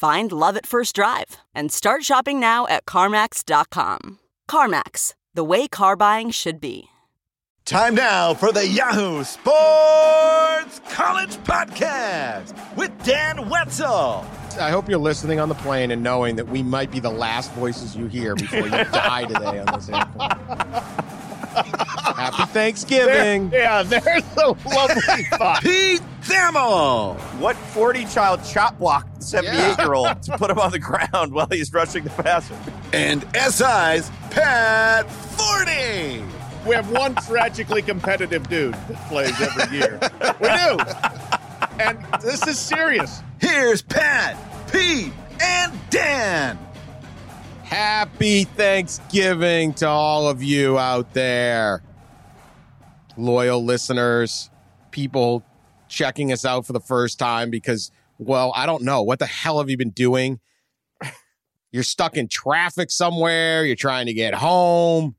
Find love at first drive and start shopping now at CarMax.com. CarMax, the way car buying should be. Time now for the Yahoo Sports College Podcast with Dan Wetzel. I hope you're listening on the plane and knowing that we might be the last voices you hear before you die today on this airplane. Happy Thanksgiving. There, yeah, there's a lovely thought. Pete Thamel. What 40 child chop block the 78 year old to put him on the ground while he's rushing the passer? And SI's Pat Forde. We have one tragically competitive dude that plays every year. We do. And this is serious. Here's Pat, Pete, and Dan. Happy Thanksgiving to all of you out there. Loyal listeners, people checking us out for the first time because, well, I don't know. What the hell have you been doing? You're stuck in traffic somewhere. You're trying to get home.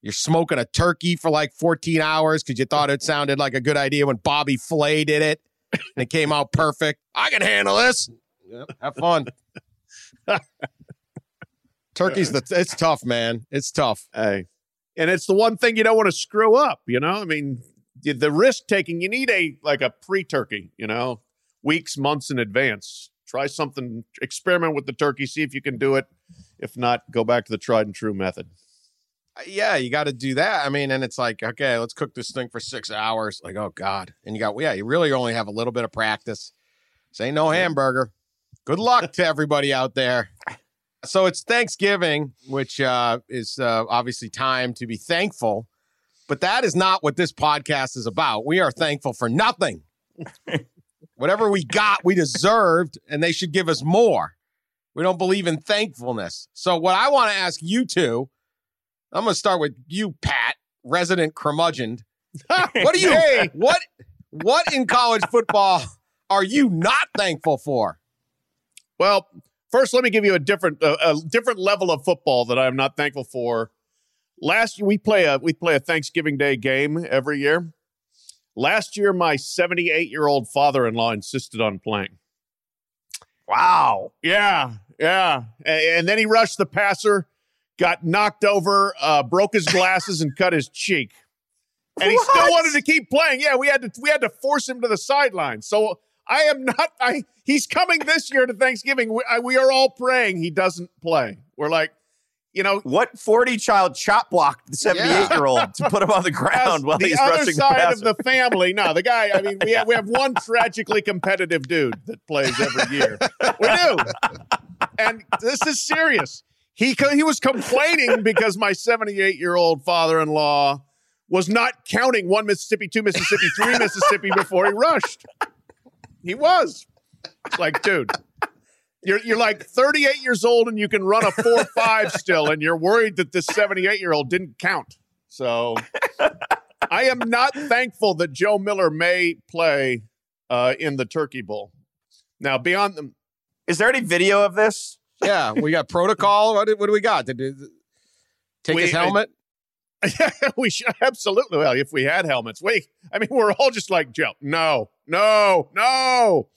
You're smoking a turkey for like 14 hours because you thought it sounded like a good idea when Bobby Flay did it and it came out perfect. I can handle this. Yep, have fun. Turkey's the it's tough, man. It's tough. Hey. And it's the one thing you don't want to screw up, you know? I mean, the- risk taking, you need a like a pre-turkey, you know, weeks, months in advance. Try something, experiment with the turkey, see if you can do it. If not, go back to the tried and true method. Uh, yeah, you got to do that. I mean, and it's like, okay, let's cook this thing for six hours. Like, oh God. And you got, yeah, you really only have a little bit of practice. Say no hamburger. Good luck to everybody out there. So it's Thanksgiving, which uh, is uh, obviously time to be thankful. But that is not what this podcast is about. We are thankful for nothing. Whatever we got, we deserved, and they should give us more. We don't believe in thankfulness. So, what I want to ask you two, I'm going to start with you, Pat, resident curmudgeon. What do you? Hey. What? What in college football are you not thankful for? Well, first, let me give you a different uh, a different level of football that I'm not thankful for. Last year, we play a we play a Thanksgiving Day game every year. Last year, my 78 year old father in law insisted on playing. Wow. Yeah, yeah, and then he rushed the passer, got knocked over, uh, broke his glasses, and cut his cheek. And he still wanted to keep playing. Yeah, we had to we had to force him to the sideline. So I am not. I he's coming this year to Thanksgiving. We, I, we are all praying he doesn't play. We're like, you know, What 40 child chop blocked the 78 year old to put him on the as ground while the he's other rushing the side passer? of the family. No, the guy. I mean, we have we have one tragically competitive dude that plays every year. We do, and this is serious. He he was complaining because my 78 year old father in law was not counting one Mississippi, two Mississippi, three Mississippi before he rushed. He was. It's like, dude. You're, you're like 38 years old and you can run a 4 5 still, and you're worried that this 78 year old didn't count. So I am not thankful that Joe Miller may play uh, in the Turkey Bowl. Now, beyond the, Is there any video of this? Yeah, we got protocol. What do, what do we got? Did, did- take We- his helmet? we should absolutely. Well, if we had helmets, we, I mean, we're all just like Joe. No, no, no.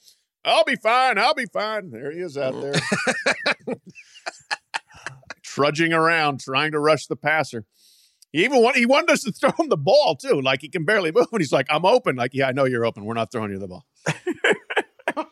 I'll be fine. I'll be fine. There he is out there, trudging around, trying to rush the passer. He even want, he wanted us to throw him the ball too. Like he can barely move, and he's like, "I'm open." Like, yeah, I know you're open. We're not throwing you the ball.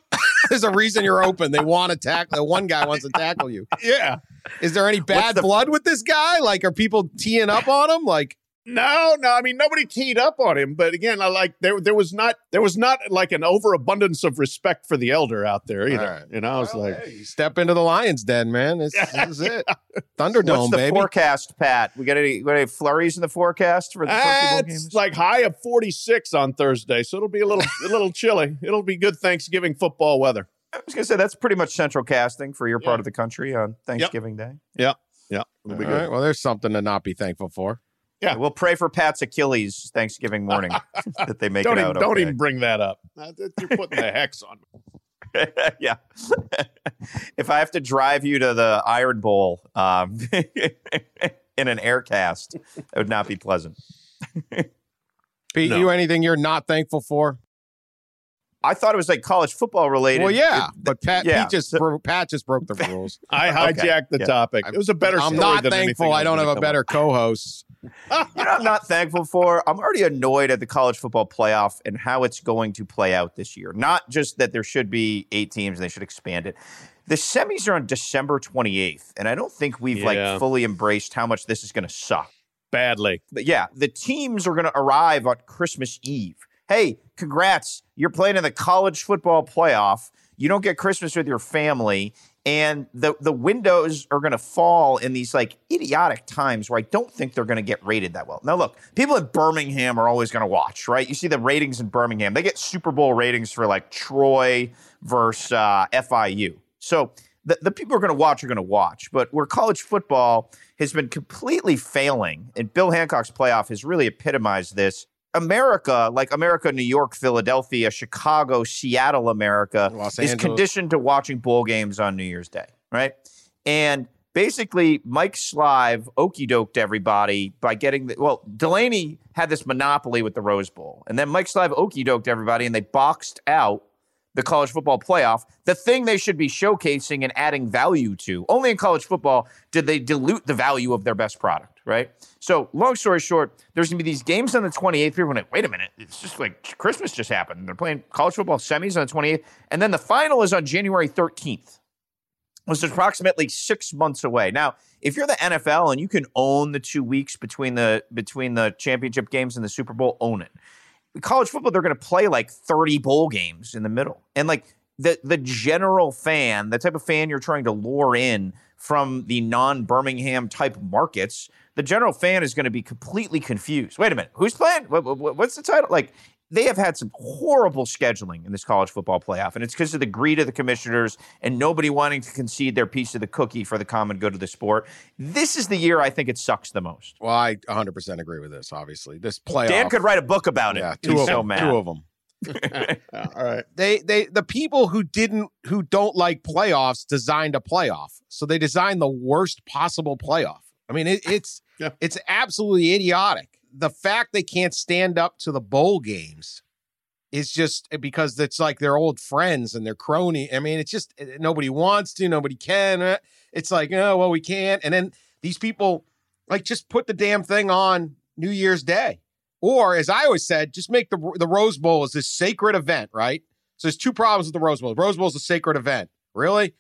There's a reason you're open. They want to tackle. The one guy wants to tackle you. Yeah. Is there any bad the- blood with this guy? Like, are people teeing up on him? Like, No, no. I mean, nobody teed up on him, but again, I like there. There was not. There was not like an overabundance of respect for the elder out there either. All right. You know, I was well, like, hey, you step into the lion's den, man. This, this is it. Thunderdome, What's the baby. forecast, Pat? We got any, got any flurries in the forecast for the Turkey ah, it's games? like high of forty six on Thursday, so it'll be a little a little chilly. It'll be good Thanksgiving football weather. I was gonna say that's pretty much central casting for your Yeah. part of the country on Thanksgiving Day. Yeah, it'll All be right, well, there's something to not be thankful for. Yeah. We'll pray for Pat's Achilles Thanksgiving morning that they make Don't it even out. don't okay. even bring that up. You're putting the hex on me. yeah. if I have to drive you to the Iron Bowl um, in an air cast, it would not be pleasant. Pete, No. you anything you're not thankful for? I thought it was like college football related. Well, yeah, It- but Pat, yeah. Pete just bro- Pat just broke the rules. I hijacked the Yeah. topic. It was a better. I'm story not than thankful. I don't have a gonna better co-host. you know I'm not thankful for? I'm already annoyed at the college football playoff and how it's going to play out this year. Not just that there should be eight teams and they should expand it. The semis are on December 28th, and I don't think we've Yeah. like fully embraced how much this is going to suck. badly. But yeah, the teams are going to arrive on Christmas Eve. Hey, congrats. You're playing in the college football playoff. You don't get Christmas with your family. And the, the windows are going to fall in these like idiotic times where I don't think they're going to get rated that well. Now, look, people in Birmingham are always going to watch, right? You see the ratings in Birmingham. They get Super Bowl ratings for like Troy versus uh, FIU. So the, the people are going to watch are going to watch. But where college football has been completely failing, and Bill Hancock's playoff has really epitomized this. America, like America, New York, Philadelphia, Chicago, Seattle, America, Los is Angeles. conditioned to watching bowl games on New Year's Day, right? And basically, Mike Slive okey doked everybody by getting the well, Delany had this monopoly with the Rose Bowl, and then Mike Slive okey doked everybody, and they boxed out the college football playoff, the thing they should be showcasing and adding value to. Only in college football did they dilute the value of their best product, right? So, long story short, there's going to be these games on the 28th. People are to wait a minute. It's just like Christmas just happened. They're playing college football semis on the 28th. And then the final is on January 13th, which is approximately six months away. Now, if you're the NFL and you can own the two weeks between the between the championship games and the Super Bowl, own it college football they're going to play like 30 bowl games in the middle and like the the general fan the type of fan you're trying to lure in from the non-birmingham type markets the general fan is going to be completely confused wait a minute who's playing what, what- what's the title like they have had some horrible scheduling in this college football playoff and it's because of the greed of the commissioners and nobody wanting to concede their piece of the cookie for the common good of the sport this is the year i think it sucks the most Well, I 100% agree with this. Obviously, this playoff. dan could write a book about it Yeah, He's of so them. mad Two of them. All right. They they the people who didn't who don't like playoffs designed a playoff. So they designed the worst possible playoff. I mean, it, it's Yeah. it's absolutely idiotic. The fact they can't stand up to the bowl games is just because it's like they're old friends and they're crony. I mean, it's just eh, nobody wants to, nobody can. eh. It's like, oh well, we can't. And then these people like just put the damn thing on New Year's Day. Or, as I always said, just make the the Rose Bowl is this sacred event, right? So there's two problems with the Rose Bowl. The Rose Bowl is a sacred event. Really?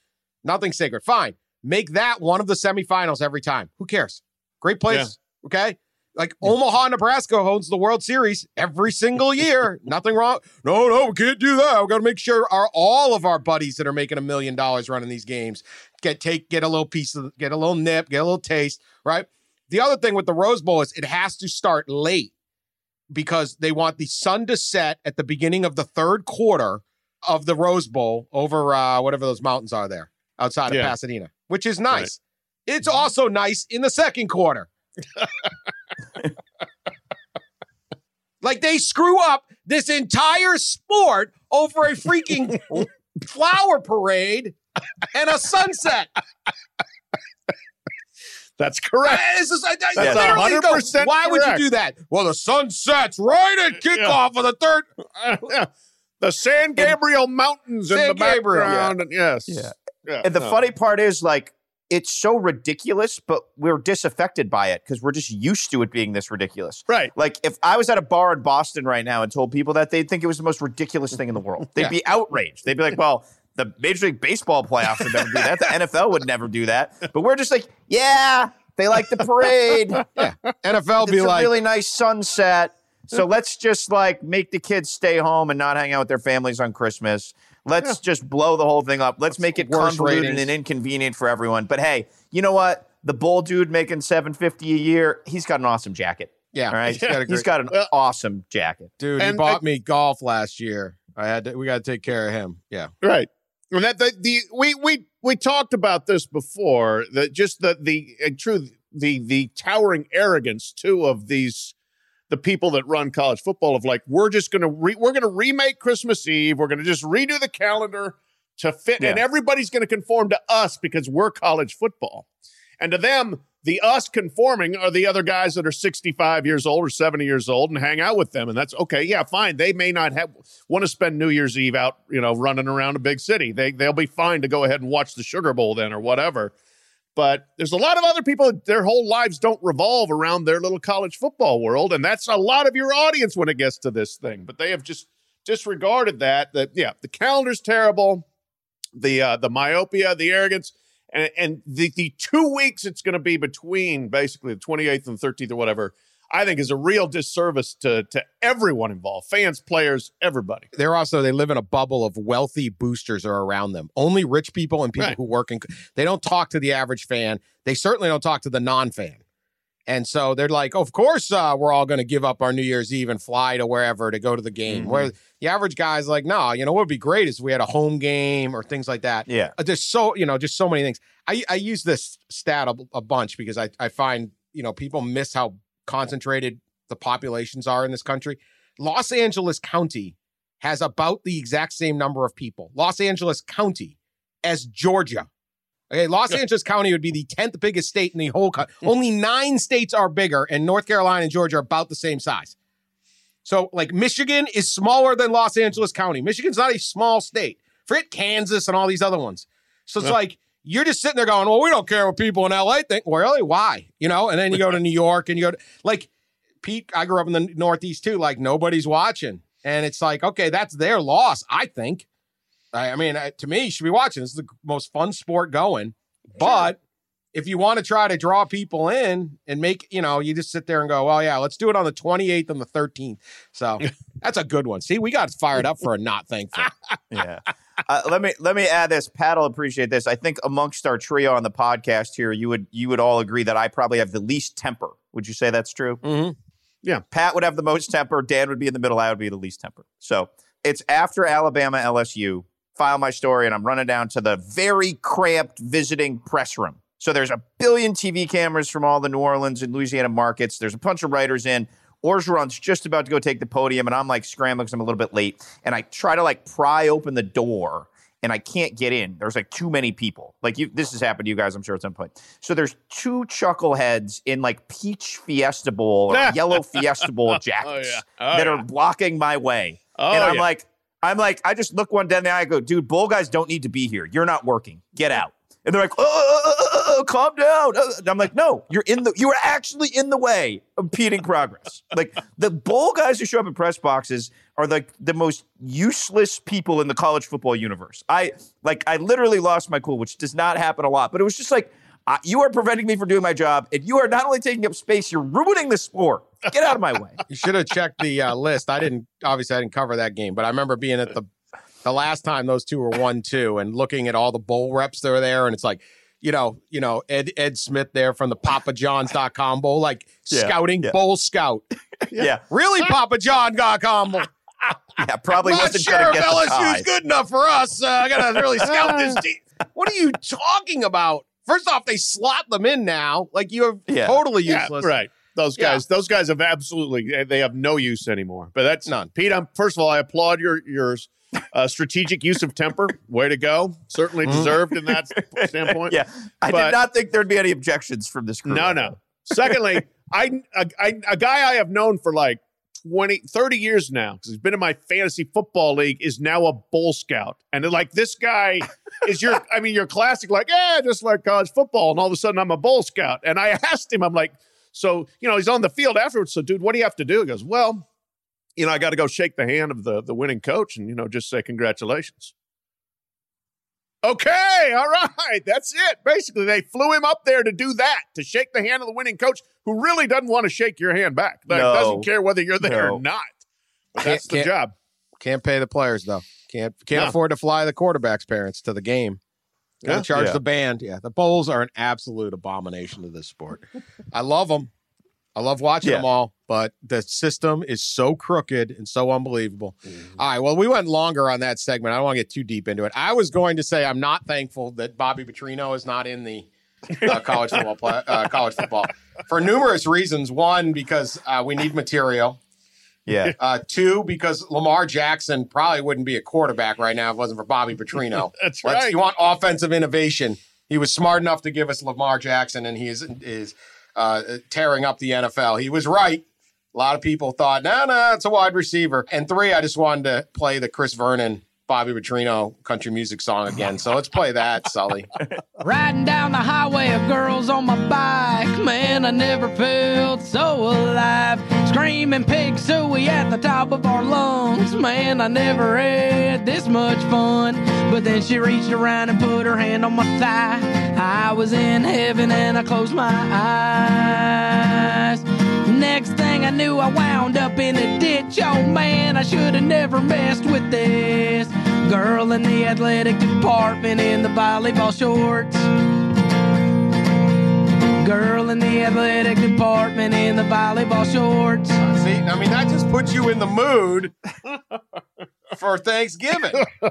Nothing sacred. Fine. Make that one of the semifinals every time. Who cares? Great place. Okay. Like Omaha, Nebraska holds the World Series every single year. Nothing wrong. No, no, we can't do that. We got to make sure our all of our buddies that are making a million dollars running these games get take get a little piece of get a little nip, get a little taste, right? The other thing with the Rose Bowl is it has to start late because they want the sun to set at the beginning of the third quarter of the Rose Bowl over uh, whatever those mountains are there outside of Yeah. Pasadena, which is nice. It's also nice in the second quarter. like they screw up this entire sport over a freaking flower parade and a sunset. That's correct. Uh, This is, I, I That's literally 100% Why would you do that? Well, the sun sets right at kickoff of the third. Yeah. the San Gabriel Mountains in the Gabriel. background. and Yes. Yeah. Yeah, And the no. funny part is, like, it's so ridiculous, but we're disaffected by it because we're just used to it being this ridiculous. Right. Like, if I was at a bar in Boston right now and told people that, they'd think it was the most ridiculous thing in the world. They'd Yeah. be outraged. They'd be like, well, The Major League Baseball playoffs would never do that. The NFL would never do that. But we're just like, yeah, they like the parade. Yeah. NFL it's be a like, really nice sunset. So let's just like make the kids stay home and not hang out with their families on Christmas. Let's just blow the whole thing up. Let's make it Worst convoluted ratings. and inconvenient for everyone. But hey, you know what? The bull dude making seven fifty a year, he's got an awesome jacket. yeah, All right, he's got a he's great- got an Well- awesome jacket. dude. He bought I- me golf last year. I had to, we got to take care of him. Yeah. Right. And that the, the we we we talked about this before. That just the the true the the towering arrogance too of these the people that run college football of like we're just gonna re, we're gonna remake Christmas Eve. We're gonna just redo the calendar to fit, and everybody's gonna conform to us because we're college football. And to them, the us conforming are the other guys that are 65 years old or 70 years old and hang out with them. And that's okay. Yeah, fine. They may not have want to spend New Year's Eve out, you know, running around a big city. They they'll be fine to go ahead and watch the Sugar Bowl then or whatever. But there's a lot of other people their whole lives don't revolve around their little college football world. And that's a lot of your audience when it gets to this thing. But they have just disregarded that. That yeah, the calendar's terrible, the uh the myopia, the arrogance and and the the two weeks it's going to be between basically the 28th and 13th or whatever i think is a real disservice to to everyone involved fans players everybody They're also they live in a bubble of wealthy boosters are around them. Only rich people and people Right. who work in. They don't talk to the average fan. They certainly don't talk to the non-fan. And so they're like, of course, uh, we're all going to give up our New Year's Eve and fly to wherever to go to the game. Where the average guy's like, no, you know what would be great is if we had a home game or things like that. Yeah. Uh, There's so you know just so many things. I I use this stat a, a bunch because I I find you know people miss how concentrated the populations are in this country. Los Angeles County has about the exact same number of people. Los Angeles County as Georgia. Okay, Los Angeles County would be the tenth biggest state in the whole country. Only nine states are bigger, and North Carolina and Georgia are about the same size. So, like, Michigan is smaller than Los Angeles County. Michigan's not a small state. Forget Kansas and all these other ones. So it's Yeah. like you're just sitting there going, "Well, we don't care what people in LA think." Well, really, why? You know? And then you go to New York and you go to like Pete. I grew up in the Northeast too. Like nobody's watching, and it's like, okay, that's their loss. I think. I, I mean, uh, to me, you should be watching. This is the most fun sport going. But if you want to try to draw people in and make, you know, you just sit there and go, well, yeah, let's do it on the 28th and the 13th. So that's a good one. See, we got fired up for a not thankful. yeah. Uh, let me let me add this. Pat will appreciate this. I think amongst our trio on the podcast here, you would you would all agree that I probably have the least temper. Would you say that's true? Mhm. Pat would have the most temper. Dan would be in the middle. I would be the least temper. So it's after Alabama LSU. File my story, and I'm running down to the very cramped visiting press room. So there's a billion TV cameras from all the New Orleans and Louisiana markets. There's a bunch of writers in. Orgeron's just about to go take the podium, and I'm like scrambling because I'm a little bit late. And I try to like pry open the door, and I can't get in. There's like too many people. Like you, this has happened to you guys, I'm sure at some point. So there's two chuckleheads in like peach Fiesta Bowl or yellow Fiesta Bowl oh, jackets yeah. Oh, that yeah. are blocking my way. Oh, and I'm yeah. like, I'm like, I just look one in the eye. I go, dude, bull guys don't need to be here. You're not working. Get out. And they're like, oh, oh, oh, oh, calm down. Uh, And I'm like, no, you're in the, you are actually in the way of impeding progress. Like the bull guys who show up in press boxes are like the most useless people in the college football universe. I like, I literally lost my cool, which does not happen a lot, but it was just like, uh, you are preventing me from doing my job, and you are not only taking up space, you're ruining the sport. Get out of my way. You should have checked the uh, list. I didn't, obviously, I didn't cover that game, but I remember being at the the last time those two were one two and looking at all the bowl reps that were there, and it's like, you know, you know, Ed Ed Smith there from the PapaJohns.com bowl, like Yeah, scouting yeah. bowl scout. yeah. Really, PapaJohn.com bowl. Yeah, probably Not wasn't sure going if to get the LSU's good enough for us. Uh, I gotta really scout this team. What are you talking about? First off, they slot them in now. Like you are Yeah. totally Yeah, useless. right. Those Yeah. guys, those guys have absolutely they have no use anymore. But that's None. Pete. I'm first of all, I applaud your your uh, strategic use of temper. Way to go! Certainly deserved in that standpoint. Yeah, I But- did not think there'd be any objections from this crew. No, no. Secondly, I a, I a guy I have known for like 20, 30 years now because he's been in my fantasy football league is now a bull scout, and like this guy is your. I mean, your classic like yeah, just like college football, and all of a sudden I'm a bull scout, and I asked him, I'm like, so you know, he's on the field afterwards. So, dude, what do you have to do? He goes, well, you know, I got to go shake the hand of the the winning coach, and you know, just say congratulations. Okay, all right. That's it. Basically, they flew him up there to do that, to shake the hand of the winning coach who really doesn't want to shake your hand back. Like, No. doesn't care whether you're there No. or not. But that's the job. Can't pay the players though. Can't can't No. afford to fly the quarterbacks' parents to the game. Gotta Yeah. charge Yeah. the band. Yeah, the bowls are an absolute abomination to this sport. I love them. I love watching Yeah. them all, but the system is so crooked and so unbelievable. Mm-hmm. All right, well, we went longer on that segment. I don't want to get too deep into it. I was going to say I'm not thankful that Bobby Petrino is not in the uh, college football play, uh, college football for numerous reasons. One, because uh, we need material. Yeah. Uh, two, because Lamar Jackson probably wouldn't be a quarterback right now if it wasn't for Bobby Petrino. That's Let's- right. You want offensive innovation. He was smart enough to give us Lamar Jackson, and he is is uh, tearing up the NFL. He was right. A lot of people thought, no, no, it's a wide receiver. And three, I just wanted to play the Chris Vernon, Bobby Petrino country music song again. So let's play that, Sully. Riding down the highway of girls on my bike, man, I never felt so alive. Screaming pig sooie at the top of our lungs, man, I never had this much fun. But then she reached around and put her hand on my thigh. I was in heaven and I closed my eyes. Next thing I knew, I wound up in a ditch. Oh man, I should have never messed with this girl in the athletic department in the volleyball shorts. Girl in the athletic department in the volleyball shorts. See, I mean, that just puts you in the mood for Thanksgiving.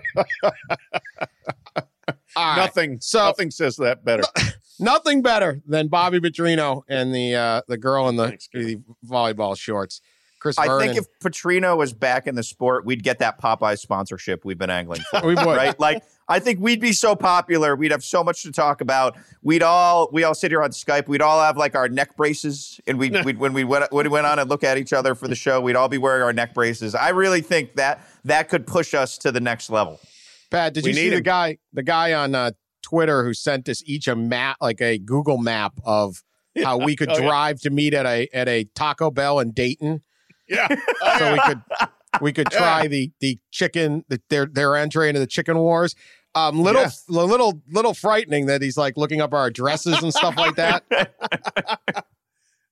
All right. Nothing. So- nothing says that better. Nothing better than Bobby Petrino and the uh, the girl in the, the volleyball shorts. Chris I Vernon. think if Petrino was back in the sport, we'd get that Popeye sponsorship we've been angling for. we would. right? Like I think we'd be so popular. We'd have so much to talk about. We'd all we all sit here on Skype. We'd all have like our neck braces, and we we'd, when we went when we went on and look at each other for the show, we'd all be wearing our neck braces. I really think that that could push us to the next level. Pat, did We you see need the guy the guy on uh, Twitter who sent us each a map, like a Google map of how we could Oh, yeah. drive to meet at a at a Taco Bell in Dayton, yeah. so we could we could try the the chicken the, their their entry into the chicken wars. Um, little Yeah. little little frightening that he's like looking up our addresses and stuff like that.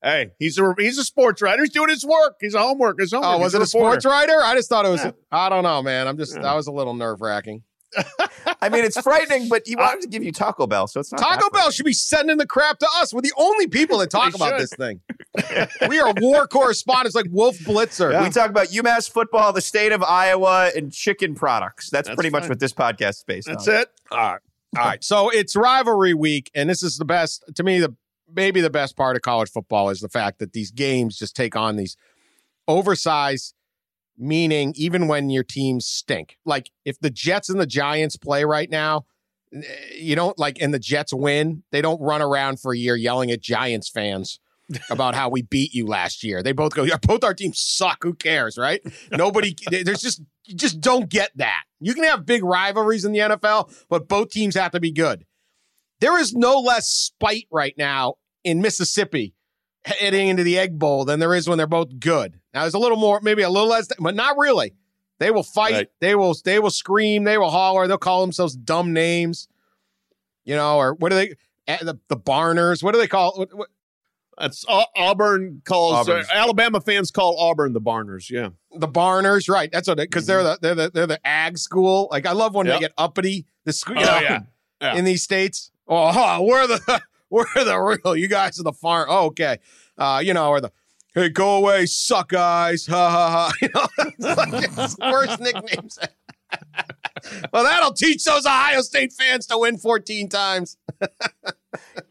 Hey, he's a he's a sports writer. He's doing his work. He's a homework. His homework. Oh, was He's it a sports writer? I just thought it was. Yeah. I don't know, man. I'm just that was a little nerve wracking. I mean, it's frightening, but he wanted to give you Taco Bell, so it's not Taco Bell should be sending the crap to us. We're the only people that talk They about should. this thing. we are war correspondents like Wolf Blitzer. We talk about UMass football, the state of Iowa, and chicken products. That's, That's pretty much fine. what this podcast is based That's on. it. All right. All right. So it's rivalry week, and this is the best to me. The maybe the best part of college football is the fact that these games just take on these oversized meaning, even when your teams stink. Like if the Jets and the Giants play right now, you don't like, and the Jets win, they don't run around for a year yelling at Giants fans. about how we beat you last year. They both go, yeah, both our teams suck. Who cares, right? Nobody, there's just, you just don't get that. You can have big rivalries in the NFL, but both teams have to be good. There is no less spite right now in Mississippi heading into the Egg Bowl than there is when they're both good. Now there's a little more, maybe a little less, but not really. They will fight. Right. They will. They will scream. They will holler. They'll call themselves dumb names. You know, or what do they? eh, The the Barners. What do they call? What, what, That's Au- Auburn calls uh, Alabama fans call Auburn the Barners. Yeah. the Barners, right? That's what because they're the they're the they're the ag school. Like I love when Yep. they get uppity. The school, Oh, know, yeah. Yeah. in these states. Oh, huh, we're the we're the real. You guys are the farm. Oh, okay, uh, you know, or the hey, go away, suck guys. Ha ha ha. You know, it's like worst nicknames. well, that'll teach those Ohio State fans to win 14 times.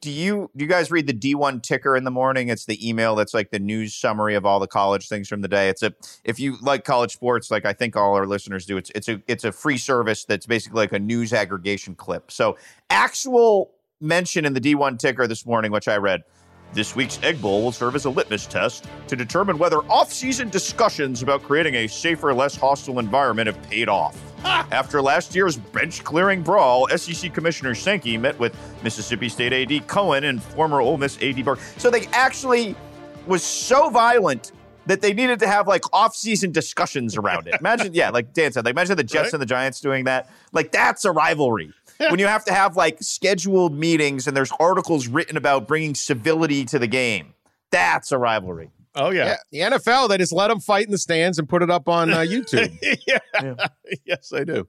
Do you do you guys read the D1 ticker in the morning? It's the email that's like the news summary of all the college things from the day. It's a if you like college sports, like I think all our listeners do, it's it's a it's a free service that's basically like a news aggregation clip. So actual mention in the D1 ticker this morning, which I read. This week's Egg Bowl will serve as a litmus test to determine whether off-season discussions about creating a safer, less hostile environment have paid off. After last year's bench-clearing brawl, SEC Commissioner Sankey met with Mississippi State AD Cohen and former Ole Miss AD Bjork. So they actually was so violent that they needed to have like off-season discussions around it. Imagine, yeah, like Dan said, like imagine the Jets Right. and the Giants doing that. Like that's a rivalry. When you have to have like scheduled meetings and there's articles written about bringing civility to the game. That's a rivalry. Oh yeah. Yeah, the NFL they just let them fight in the stands and put it up on uh, YouTube. yeah. yes, I do.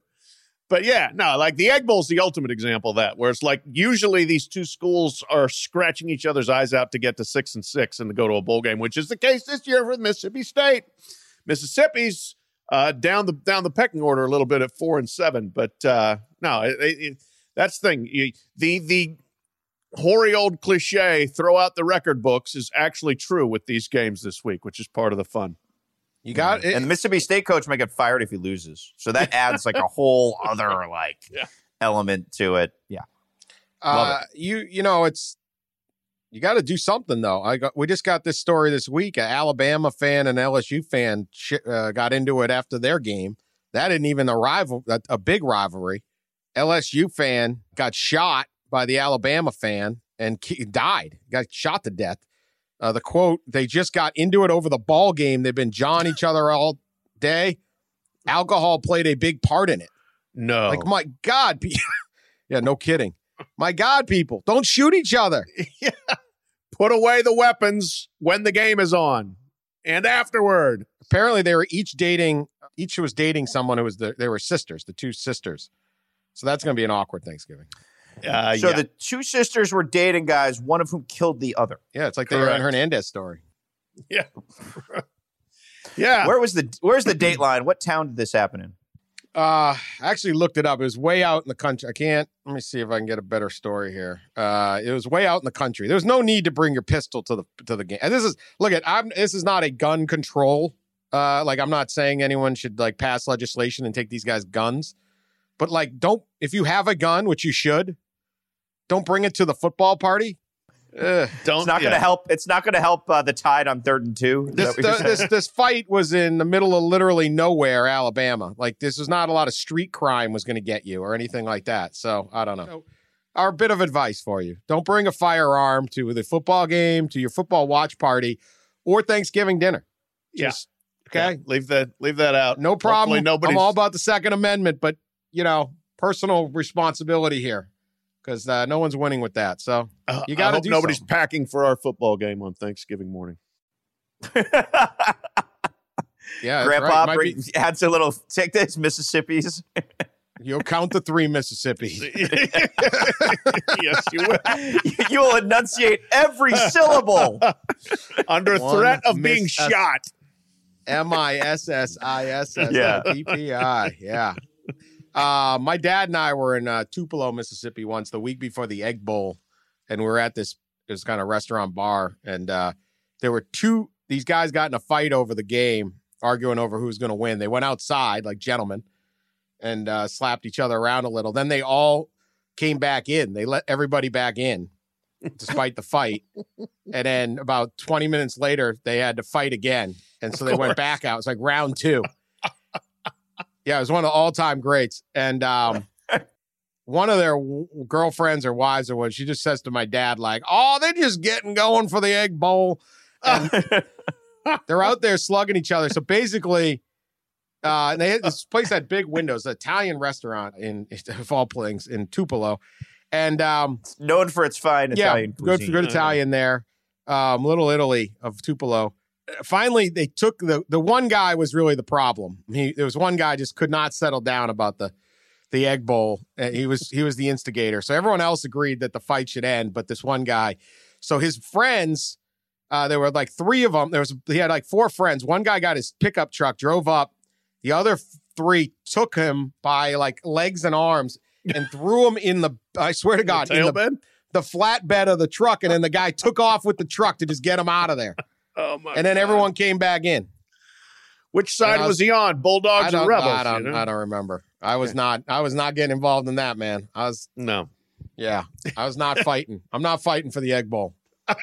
But yeah, no, like the Egg Bowl's the ultimate example of that, where it's like usually these two schools are scratching each other's eyes out to get to six and six and to go to a bowl game, which is the case this year with Mississippi State. Mississippi's uh, down the down the pecking order a little bit at four and seven, but uh, no, it, it, that's the thing. You, the the hoary old cliche, throw out the record books, is actually true with these games this week, which is part of the fun. You got it. And the Mississippi State coach might get fired if he loses. So that adds like a whole other like Yeah. element to it. Yeah. Uh, you you know it's you got to do something though. I got we just got this story this week. An Alabama fan and LSU fan sh- uh, got into it after their game. That didn't even a rival, a, a big rivalry. LSU fan got shot by the Alabama fan and died. Got shot to death. Uh, the quote: They just got into it over the ball game. They've been jawing each other all day. Alcohol played a big part in it. No, Like my God, yeah, no kidding. My God, people, don't shoot each other. put away the weapons when the game is on and afterward. Apparently, they were each dating. Each was dating someone who was the. They were sisters, the two sisters. So that's going to be an awkward Thanksgiving. Uh, so yeah. the two sisters were dating guys, one of whom killed the other. Yeah, it's like the Correct. Aaron Hernandez story. yeah, yeah. Where was the where's the date line? What town did this happen in? Uh, I actually looked it up. It was way out in the country. I can't. Let me see if I can get a better story here. Uh, it was way out in the country. There was no need to bring your pistol to the to the game. And this is look at. I'm. This is not a gun control. Uh, like I'm not saying anyone should like pass legislation and take these guys guns, but like don't if you have a gun, which you should, don't bring it to the football party. Ugh. Don't It's not yeah. going to help. It's not going to help uh, the tide on third and two. This, that what you're the- this this fight was in the middle of literally nowhere, Alabama. Like this was not a lot of street crime was going to get you or anything like that. So I don't know. So, our bit of advice for you: don't bring a firearm to the football game, to your football watch party, or Thanksgiving dinner. Yeah. Okay, Yeah, leave that leave that out. no problem. Hopefully nobody's I'm all about the Second Amendment, but you know, personal responsibility here because uh, no one's winning with that. So Uh, You gotta hope do nobody's something. packing for our football game on Thanksgiving morning. yeah, Grandpa right. Bring, be- adds a little. Take this, Mississippi's. you'll count the three Mississippi. yes, you will. you will enunciate every syllable. Under One threat of being miss- uh, shot. M I S S I S S. P P I. Yeah. Uh, my dad and I were in uh, Tupelo, Mississippi once the week before the Egg Bowl, and we were at this this kind of restaurant bar, and uh, there were two. These guys got in a fight over the game, arguing over who's going to win. They went outside like gentlemen and uh, slapped each other around a little. Then they all came back in. They let everybody back in, despite the fight. And then about 20 minutes later, they had to fight again. And so they went back out. It's like round two. Yeah, it was one of the all time greats. And um, one of their w- girlfriends or wives or what, she just says to my dad, like, oh, they're just getting going for the egg bowl. They're out there slugging each other. So basically, uh, and they had this place had big windows, Italian restaurant in of all in Tupelo. And um, Known for its fine yeah, Italian good good Italian there. Um, Little Italy of Tupelo. Uh, Finally, they took the the one guy was really the problem. He there was one guy just could not settle down about the the egg bowl. He was he was the instigator. So everyone else agreed that the fight should end, but this one guy. So his friends, uh, there were like three of them. There was he had like four friends. One guy got his pickup truck, drove up. The other three took him by like legs and arms and threw him in the. I swear to God, in the the flatbed of the truck, and then the guy took off with the truck to just get him out of there. Oh my And then God. everyone came back in. Which side was, was- he on? Bulldogs or Rebels? I don't, you know? I don't remember. I was not. I was not getting involved in that, man. I was, No. yeah, I was not fighting. I'm not fighting for the egg bowl.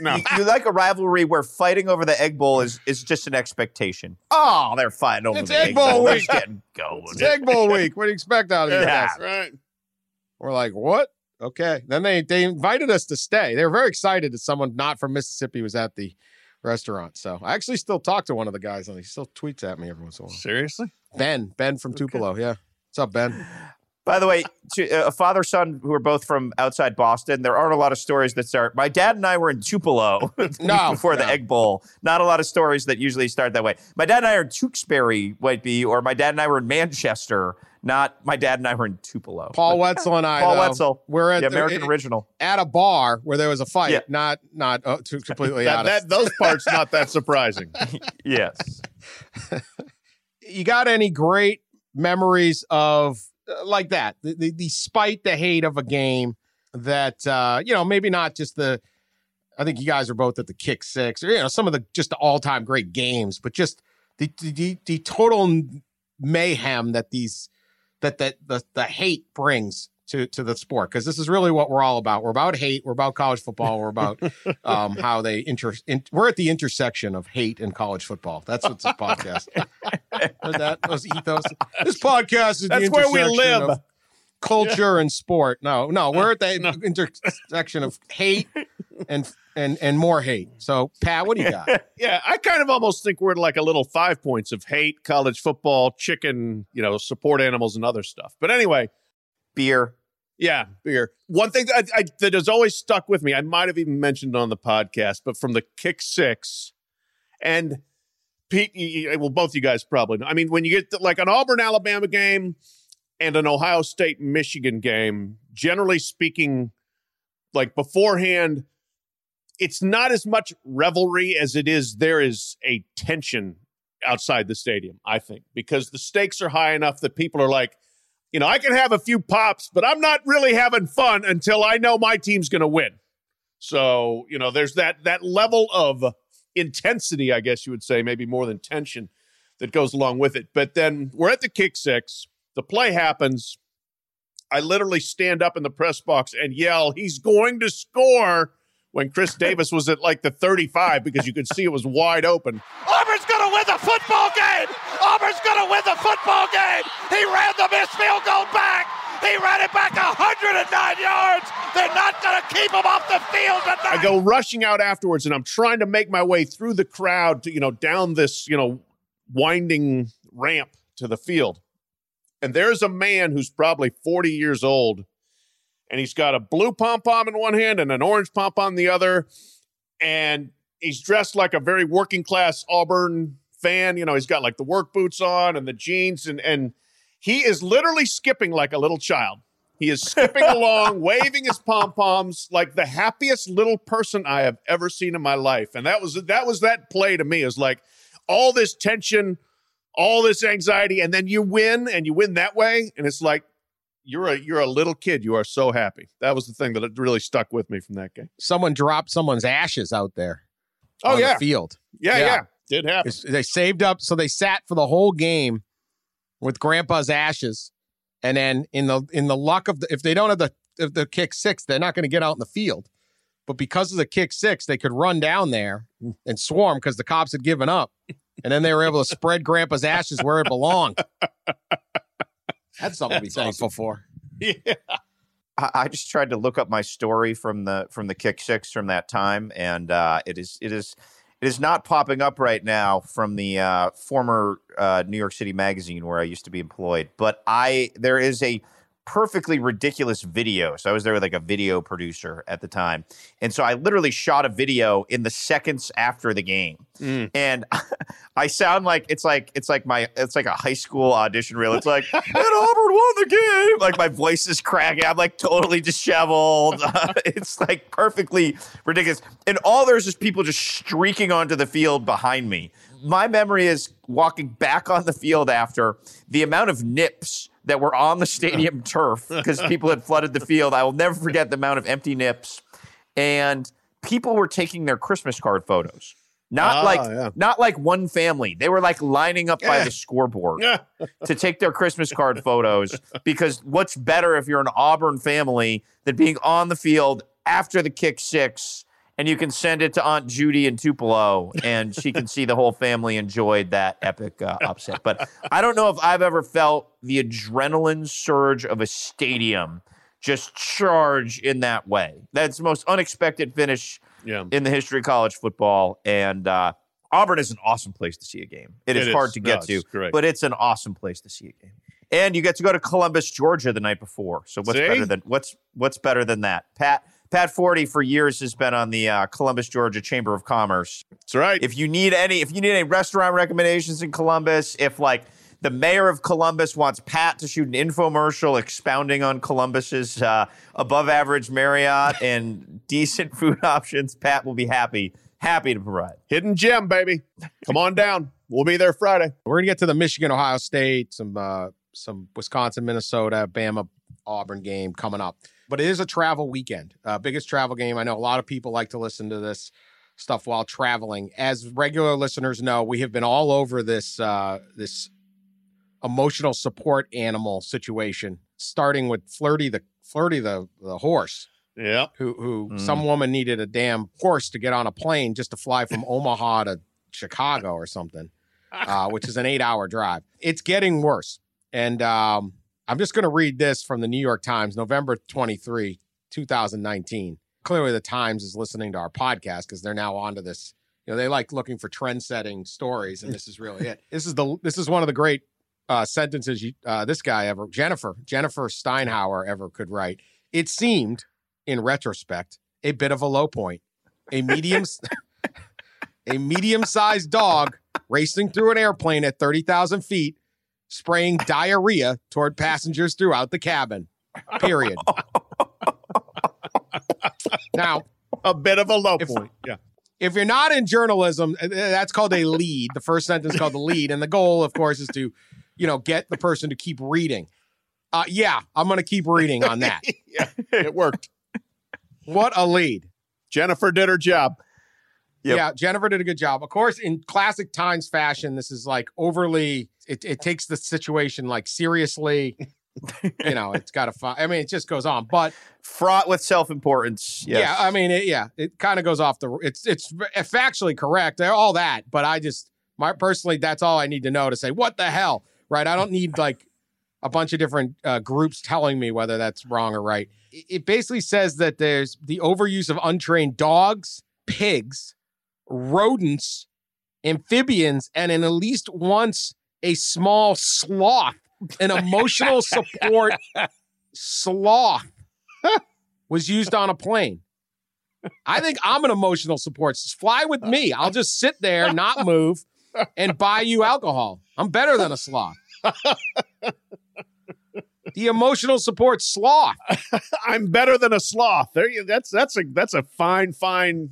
No. You, you like a rivalry where fighting over the egg bowl is, is just an expectation. Oh, they're fighting over It's the Egg egg Bowl bowl. They're week. getting going. It's egg bowl week. What do you expect out of these Yeah. guys? right. We're like, what? Okay. Then they they invited us to stay. They were very excited that someone not from Mississippi was at the restaurant. So I actually still talk to one of the guys, and he still tweets at me every once in a while. Seriously? Ben, Ben from Tupelo. Yeah. What's up, Ben? By the way, to, uh, a father son who are both from outside Boston, there aren't a lot of stories that start. My dad and I were in Tupelo No, before the. Egg Bowl. Not a lot of stories that usually start that way. My dad and I are in Tewksbury, might be, or my dad and I were in Manchester. Not my dad and I were in Tupelo. Paul Wetzel and I. Paul though, Wetzel. We're at the American uh, original. at a bar where there was a fight. Yeah. Not not uh, too completely That, out of that those parts not that surprising. Yes. you got any great memories of uh, like that the, the, despite the hate of a game that uh you know maybe not just the i think you guys are both at the kick six or you know some of the just the all-time great games but just the, the, the total mayhem that these that that the, the hate brings to to the sport because this is really what we're all about. We're about hate. We're about college football. We're about um how they inter in, we're at the intersection of hate and college football. That's what's this podcast that? Those ethos. This podcast is That's where we live. of culture and sport. No, no, uh, we're at the intersection of hate and and and more hate. So, Pat, what do you got? Yeah, I kind of almost think we're like a little five points of hate, college football, chicken, you know, support animals and other stuff. But anyway, Beer. yeah, beer. One thing that, I, I, that has always stuck with me, I might have even mentioned on the podcast, but from the kick six, and Pete, you- you- well, both you guys probably know. I mean, when you get to, like an Auburn Alabama game and an Ohio State Michigan game, generally speaking, like beforehand, it's not as much revelry as it is there is a tension outside the stadium, I think, because the stakes are high enough that people are like, you know, I can have a few pops, but I'm not really having fun until I know my team's going to win. So, you know, there's that that level of intensity, I guess you would say, maybe more than tension that goes along with it. But then we're at the kick six, the play happens. I literally stand up in the press box and yell, "He's going to score!" When Chris Davis was at like the 35 because you could see it was wide open. Auburn's going to win the football game. Auburn's going to win the football game. He ran the missed field goal back. He ran it back 109 yards. They're not going to keep him off the field tonight. I go rushing out afterwards and I'm trying to make my way through the crowd to, you know, down this, you know, winding ramp to the field. And there's a man who's probably 40 years old and he's got a blue pom pom in one hand and an orange pom pom in the other. And he's dressed like a very working class Auburn fan. You know, he's got like the work boots on and the jeans and, and he is literally skipping like a little child. He is skipping along, waving his pom poms like the happiest little person I have ever seen in my life. And that was that was that play to me. Is like all this tension, all this anxiety, and then you win, and you win that way, and it's like you're a you're a little kid. You are so happy. That was the thing that really stuck with me from that game. Someone dropped someone's ashes out there. Oh on yeah, the field. yeah, Yeah. yeah, did happen. They saved up, so they sat for the whole game with Grandpa's ashes, and then in the in the luck of the if they don't have the if the kick six, they're not going to get out in the field. But because of the kick six, they could run down there and swarm because the cops had given up, and then they were able to spread Grandpa's ashes where it belonged. That's something to be That's thankful for. Yeah. I, I just tried to look up my story from the from the kick six from that time, and uh, it is it is it is not popping up right now from the uh, former uh, New York City magazine where I used to be employed. But I there is a perfectly ridiculous video. So I was there with like a video producer at the time, and so I literally shot a video in the seconds after the game, Mm. and I sound like it's like it's like my it's like a high school audition reel. It's like and Auburn won the game. Like my voice is cracking. I'm like totally disheveled. it's like perfectly ridiculous. And all there's is people just streaking onto the field behind me. My memory is walking back on the field after the amount of nips that were on the stadium turf because people had flooded the field. I will never forget the amount of empty nips. And people were taking their Christmas card photos. Not Ah, like yeah. not like one family. They were like lining up by the scoreboard to take their Christmas card photos because what's better if you're an Auburn family than being on the field after the kick six and you can send it to Aunt Judy in Tupelo and she can see the whole family enjoyed that epic uh, upset. But I don't know if I've ever felt the adrenaline surge of a stadium just charge in that way. That's the most unexpected finish Yeah. in the history of college football. And uh, Auburn is an awesome place to see a game. It it is, is. hard to get it's to, great. but it's an awesome place to see a game. And you get to go to Columbus, Georgia the night before. So what's See? better than what's what's better than that? Pat Pat Forde for years has been on the uh, Columbus, Georgia Chamber of Commerce. That's right. If you need any, if you need any restaurant recommendations in Columbus, if like the mayor of Columbus wants Pat to shoot an infomercial expounding on Columbus's uh, above average Marriott and decent food options, Pat will be happy happy to provide. Hidden gem, baby. Come on down. We'll be there Friday. We're gonna get to the Michigan, Ohio State, some uh, some Wisconsin, Minnesota, Bama, Auburn game coming up. But it is a travel weekend, uh, biggest travel game. I know a lot of people like to listen to this stuff while traveling. As regular listeners know, we have been all over this uh, this emotional support animal situation, starting with Flirty the Flirty the the horse Yeah. who who Mm. some woman needed a damn horse to get on a plane just to fly from Omaha to Chicago or something, uh, which is an eight hour drive. It's getting worse. And um, I'm just going to read this from the New York Times, November 23, 2019. Clearly, the Times is listening to our podcast because they're now onto this. You know, they like looking for trend setting stories, and this is really it. This is the this is one of the great uh, sentences you, uh, this guy ever Jennifer Jennifer Steinhauer ever could write. It seemed, in retrospect, a bit of a low point. A medium a medium sized dog racing through an airplane at thirty thousand feet, spraying diarrhea toward passengers throughout the cabin. Period. now, A bit of a low If- point. Yeah. if you're not in journalism, uh, that's called a lead. The first sentence is called the lead, and the goal, of course, is to, you know, get the person to keep reading. Uh, yeah, I'm going to keep reading on that. yeah. It worked. What a lead! Jennifer did her job. Yep. Yeah, Jennifer did a good job. Of course, in classic Times fashion, this is like overly. It, it takes the situation like seriously. you know, it's got to. Fi- I mean, it just goes on, but Fraught with self importance. Yes. yeah, I mean, it, yeah, it kind of goes off the. It's it's factually correct, all that, but I just my personally, that's all I need to know to say what the hell, right? I don't need like a bunch of different uh, groups telling me whether that's wrong or right. It, it basically says that there's the overuse of untrained dogs, pigs, rodents, amphibians, and in at least once a small sloth, an emotional support sloth was used on a plane. I think I'm an emotional support. Just Fly with me. I'll just sit there, not move, and buy you alcohol. I'm better than a sloth. The emotional support sloth. I'm better than a sloth. There you that's that's a that's a fine, fine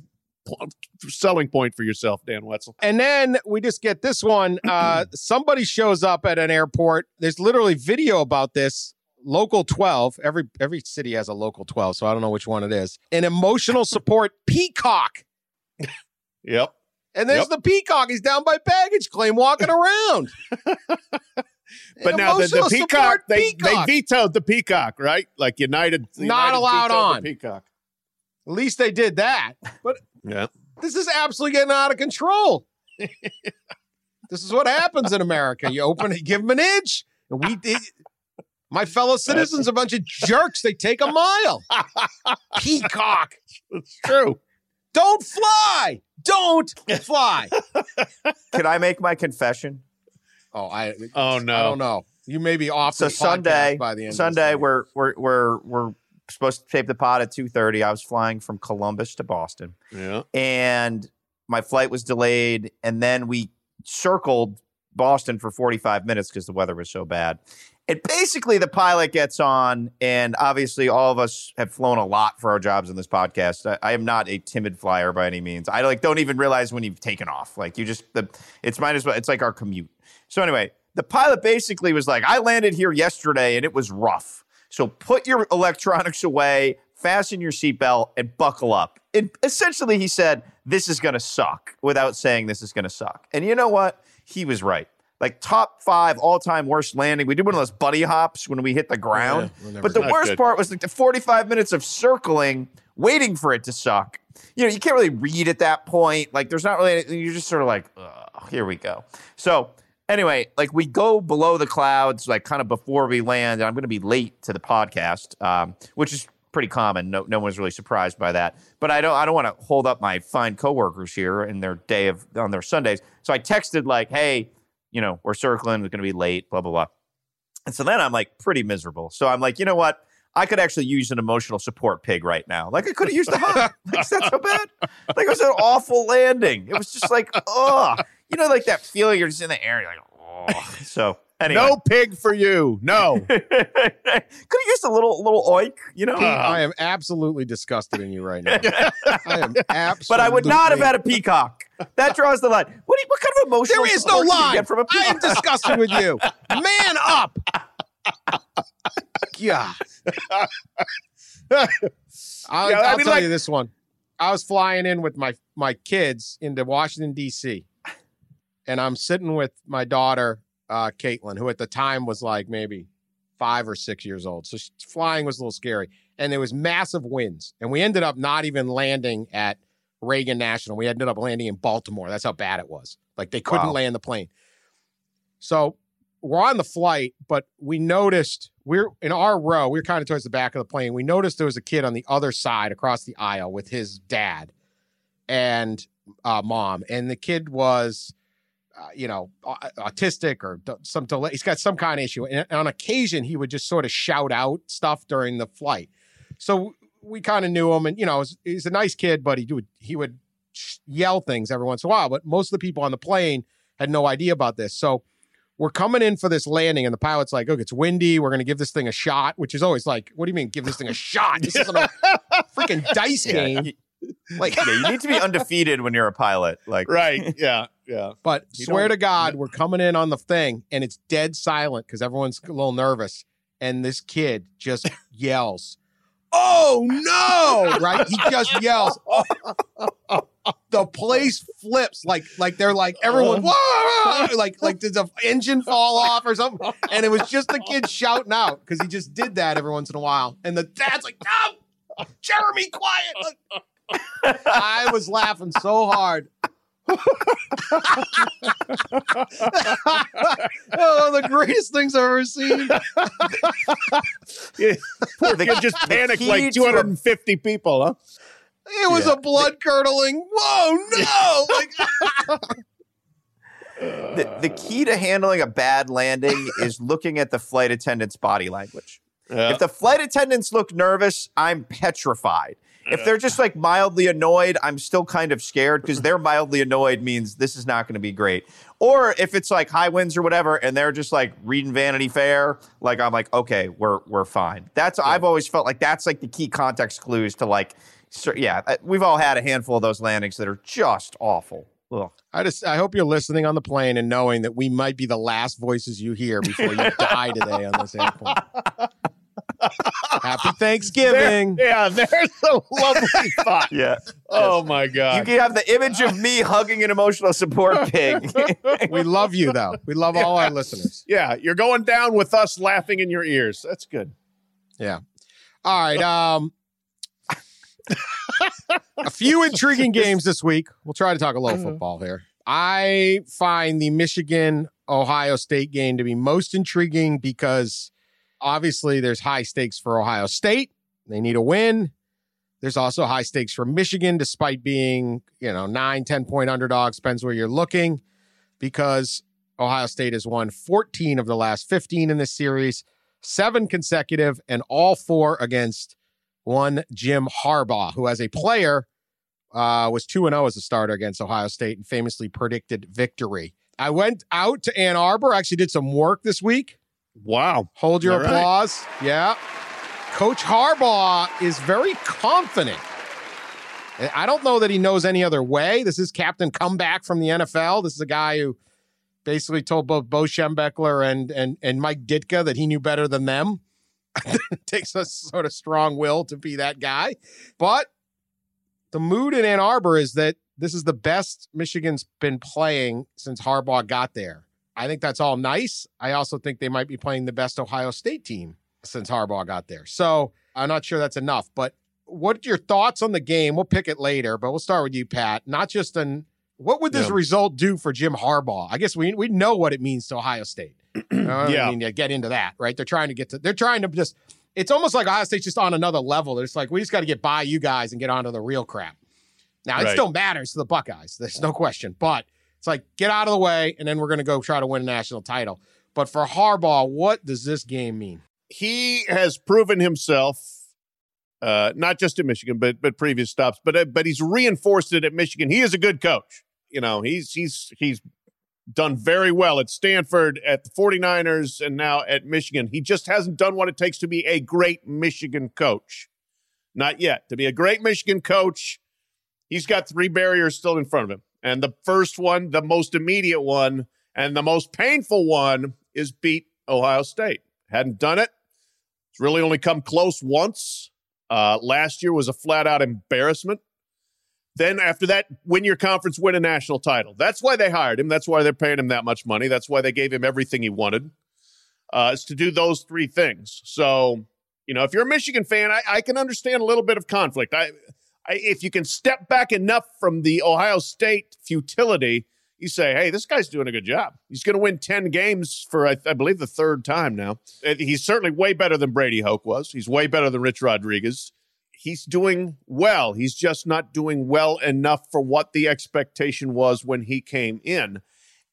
selling point for yourself, Dan Wetzel. And then we just get this one. Uh, somebody shows up at an airport. There's literally video about this. Local 12. Every every city has a local 12, so I don't know which one it is. An emotional support peacock. Yep. And there's Yep. the peacock. He's down by baggage claim walking around. But now the, the peacock, they, peacock. they vetoed the peacock, right? Like United, Not allowed on. peacock. At least they did that. But Yeah. this is absolutely getting out of control. this is what happens in America. You open, you give them an inch, and we. It, my fellow citizens, a bunch of jerks. They take a mile. Peacock, It's true. don't fly. Don't fly. Can I make my confession? Oh, I. Oh, no. I don't know. You may be off. So the Sunday, by the end. of this Sunday, we're we're we're we're supposed to tape the pod at two thirty. I was flying from Columbus to Boston, Yeah. and my flight was delayed, and then we circled Boston for forty five minutes because the weather was so bad. And basically, the pilot gets on, and obviously, all of us have flown a lot for our jobs in this podcast. I, I am not a timid flyer by any means. I like don't even realize when you've taken off. Like you just the it's might as well. It's like our commute. So anyway, the pilot basically was like, "I landed here yesterday, and it was rough. So put your electronics away, fasten your seatbelt, and buckle up." And essentially, he said, "This is going to suck," without saying this is going to suck. And you know what? He was right. Like top five all time worst landing. We did one of those buddy hops when we hit the ground. we'll but the worst Good. part was like the 45 minutes of circling, waiting for it to suck. You know, you can't really read at that point. Like there's not really anything. You're just sort of like, Ugh, here we go. So anyway, like we go below the clouds, like kind of before we land. And I'm going to be late to the podcast, um, which is pretty common. No, no one's really surprised by that. But I don't, I don't want to hold up my fine coworkers here in their day of on their Sundays. So I texted like, hey, you know, we're circling. We're going to be late. Blah blah blah. And so then I'm like pretty miserable. So I'm like, you know what? I could actually use an emotional support pig right now. Like I could have used a hug. like, is that so bad? Like it was an awful landing. It was just like, oh, you know, like that feeling you're just in the air. You're like, oh. So anyway. No pig for you. No. could have used a little little oink, you know? I am absolutely disgusted in you right now. I am absolutely. but I would not have had a peacock. That draws the line. What, you, what kind of emotional There is no support do you line. get from a I am disgusted with you. Man up. Yeah. I'll, I I'll mean, tell like- you this one. I was flying in with my my kids into Washington D.C. and I'm sitting with my daughter uh, Caitlin, who at the time was like maybe five or six years old. So she, flying was a little scary, and there was massive winds, and we ended up not even landing at Reagan National. We ended up landing in Baltimore. That's how bad it was. Like they couldn't Wow. land the plane. So we're on the flight, but we noticed we're in our row. We are kind of towards the back of the plane. We noticed there was a kid on the other side across the aisle with his dad and uh, mom, and the kid was, uh, you know, autistic or some delay. He's got some kind of issue, and on occasion he would just sort of shout out stuff during the flight. So we kind of knew him, and you know, he's- he's a nice kid, but he would he would yell things every once in a while. But most of the people on the plane had no idea about this, so we're coming in for this landing, and the pilot's like, "Look, it's windy. We're going to give this thing a shot," which is always like, "What do you mean, give this thing a shot? This isn't a freaking dice game." you- Like, yeah, you need to be undefeated when you're a pilot. Like, right. Yeah. Yeah. but You swear to God, we're coming in on the thing, and it's dead silent because everyone's a little nervous, and this kid just yells, "Oh no!" Right? He just yells. the place flips like like they're like uh-huh. everyone "Whoa!" like like did the engine fall off or something and it was just the kid shouting out because he just did that every once in a while and the dad's like no jeremy quiet i was laughing so hard oh the greatest things i've ever seen Poor The- kid just panicked key like to a- 250 people, huh? it was Yeah. a blood curdling whoa no like the, the key to handling a bad landing is looking at the flight attendant's body language. If the flight attendants look nervous, I'm petrified. If they're just like mildly annoyed, I'm still kind of scared because they're mildly annoyed means this is not going to be great. Or if it's like high winds or whatever, and they're just like reading Vanity Fair, like I'm like, okay, we're we're fine. That's I've always felt like that's like the key context clues to like, so, yeah, we've all had a handful of those landings that are just awful. Ugh. I just I hope you're listening on the plane and knowing that we might be the last voices you hear before you die today on this airplane. Happy Thanksgiving. There- yeah, there's a lovely thought. Yeah. Oh my God. You can have the image of me hugging an emotional support pig. We love you though. We love all our listeners. yeah, you're going down with us laughing in your ears. That's good. Yeah. All right. Um a few intriguing games this week. We'll try to talk a little football here. I find the Michigan Ohio State game to be most intriguing because obviously there's high stakes for Ohio State. They need a win. There's also high stakes for Michigan, despite being, you know, nine, 10 point underdogs, depends where you're looking, because Ohio State has won 14 of the last 15 in this series, seven consecutive, and all four against one Jim Harbaugh, who as a player uh, was 2 0 as a starter against Ohio State and famously predicted victory. I went out to Ann Arbor, actually did some work this week. Wow. Hold your All right. applause. Yeah. Coach Harbaugh is very confident. I don't know that he knows any other way. This is captain comeback from the NFL. This is a guy who basically told both Bo Schembechler and and and Mike Ditka that he knew better than them. it takes a sort of strong will to be that guy. But the mood in Ann Arbor is that this is the best Michigan's been playing since Harbaugh got there. I think that's all nice. I also think they might be playing the best Ohio State team since Harbaugh got there. So I'm not sure that's enough. But what are your thoughts on the game? We'll pick it later, but we'll start with you, Pat. Not just an what would this Yeah. result do for Jim Harbaugh? I guess we we know what it means to Ohio State. I Yeah. mean to get into that, right? They're trying to get to they're trying to just it's almost like Ohio State's just on another level. It's like we just got to get by you guys and get onto the real crap. Now it Right. still matters to the Buckeyes. There's no question. But it's like get out of the way, and then we're gonna go try to win a national title. But for Harbaugh, what does this game mean? He has proven himself uh, not just at Michigan, but but previous stops. But uh, but he's reinforced it at Michigan. He is a good coach. You know, he's he's he's done very well at Stanford, at the 49ers, and now at Michigan. He just hasn't done what it takes to be a great Michigan coach. Not yet. To be a great Michigan coach, he's got three barriers still in front of him. And the first one, the most immediate one, and the most painful one is beat Ohio State. Hadn't done it. It's really only come close once. Uh, last year was a flat out embarrassment. Then after that, win your conference, win a national title. That's why they hired him. That's why they're paying him that much money. That's why they gave him everything he wanted. Uh, is to do those three things. So, you know, if you're a Michigan fan, I, I can understand a little bit of conflict. I, I, if you can step back enough from the Ohio State futility, you say, hey, this guy's doing a good job. He's going to win 10 games for, I, I, believe, the third time now. He's certainly way better than Brady Hoke was. He's way better than Rich Rodriguez he's doing well. He's just not doing well enough for what the expectation was when he came in.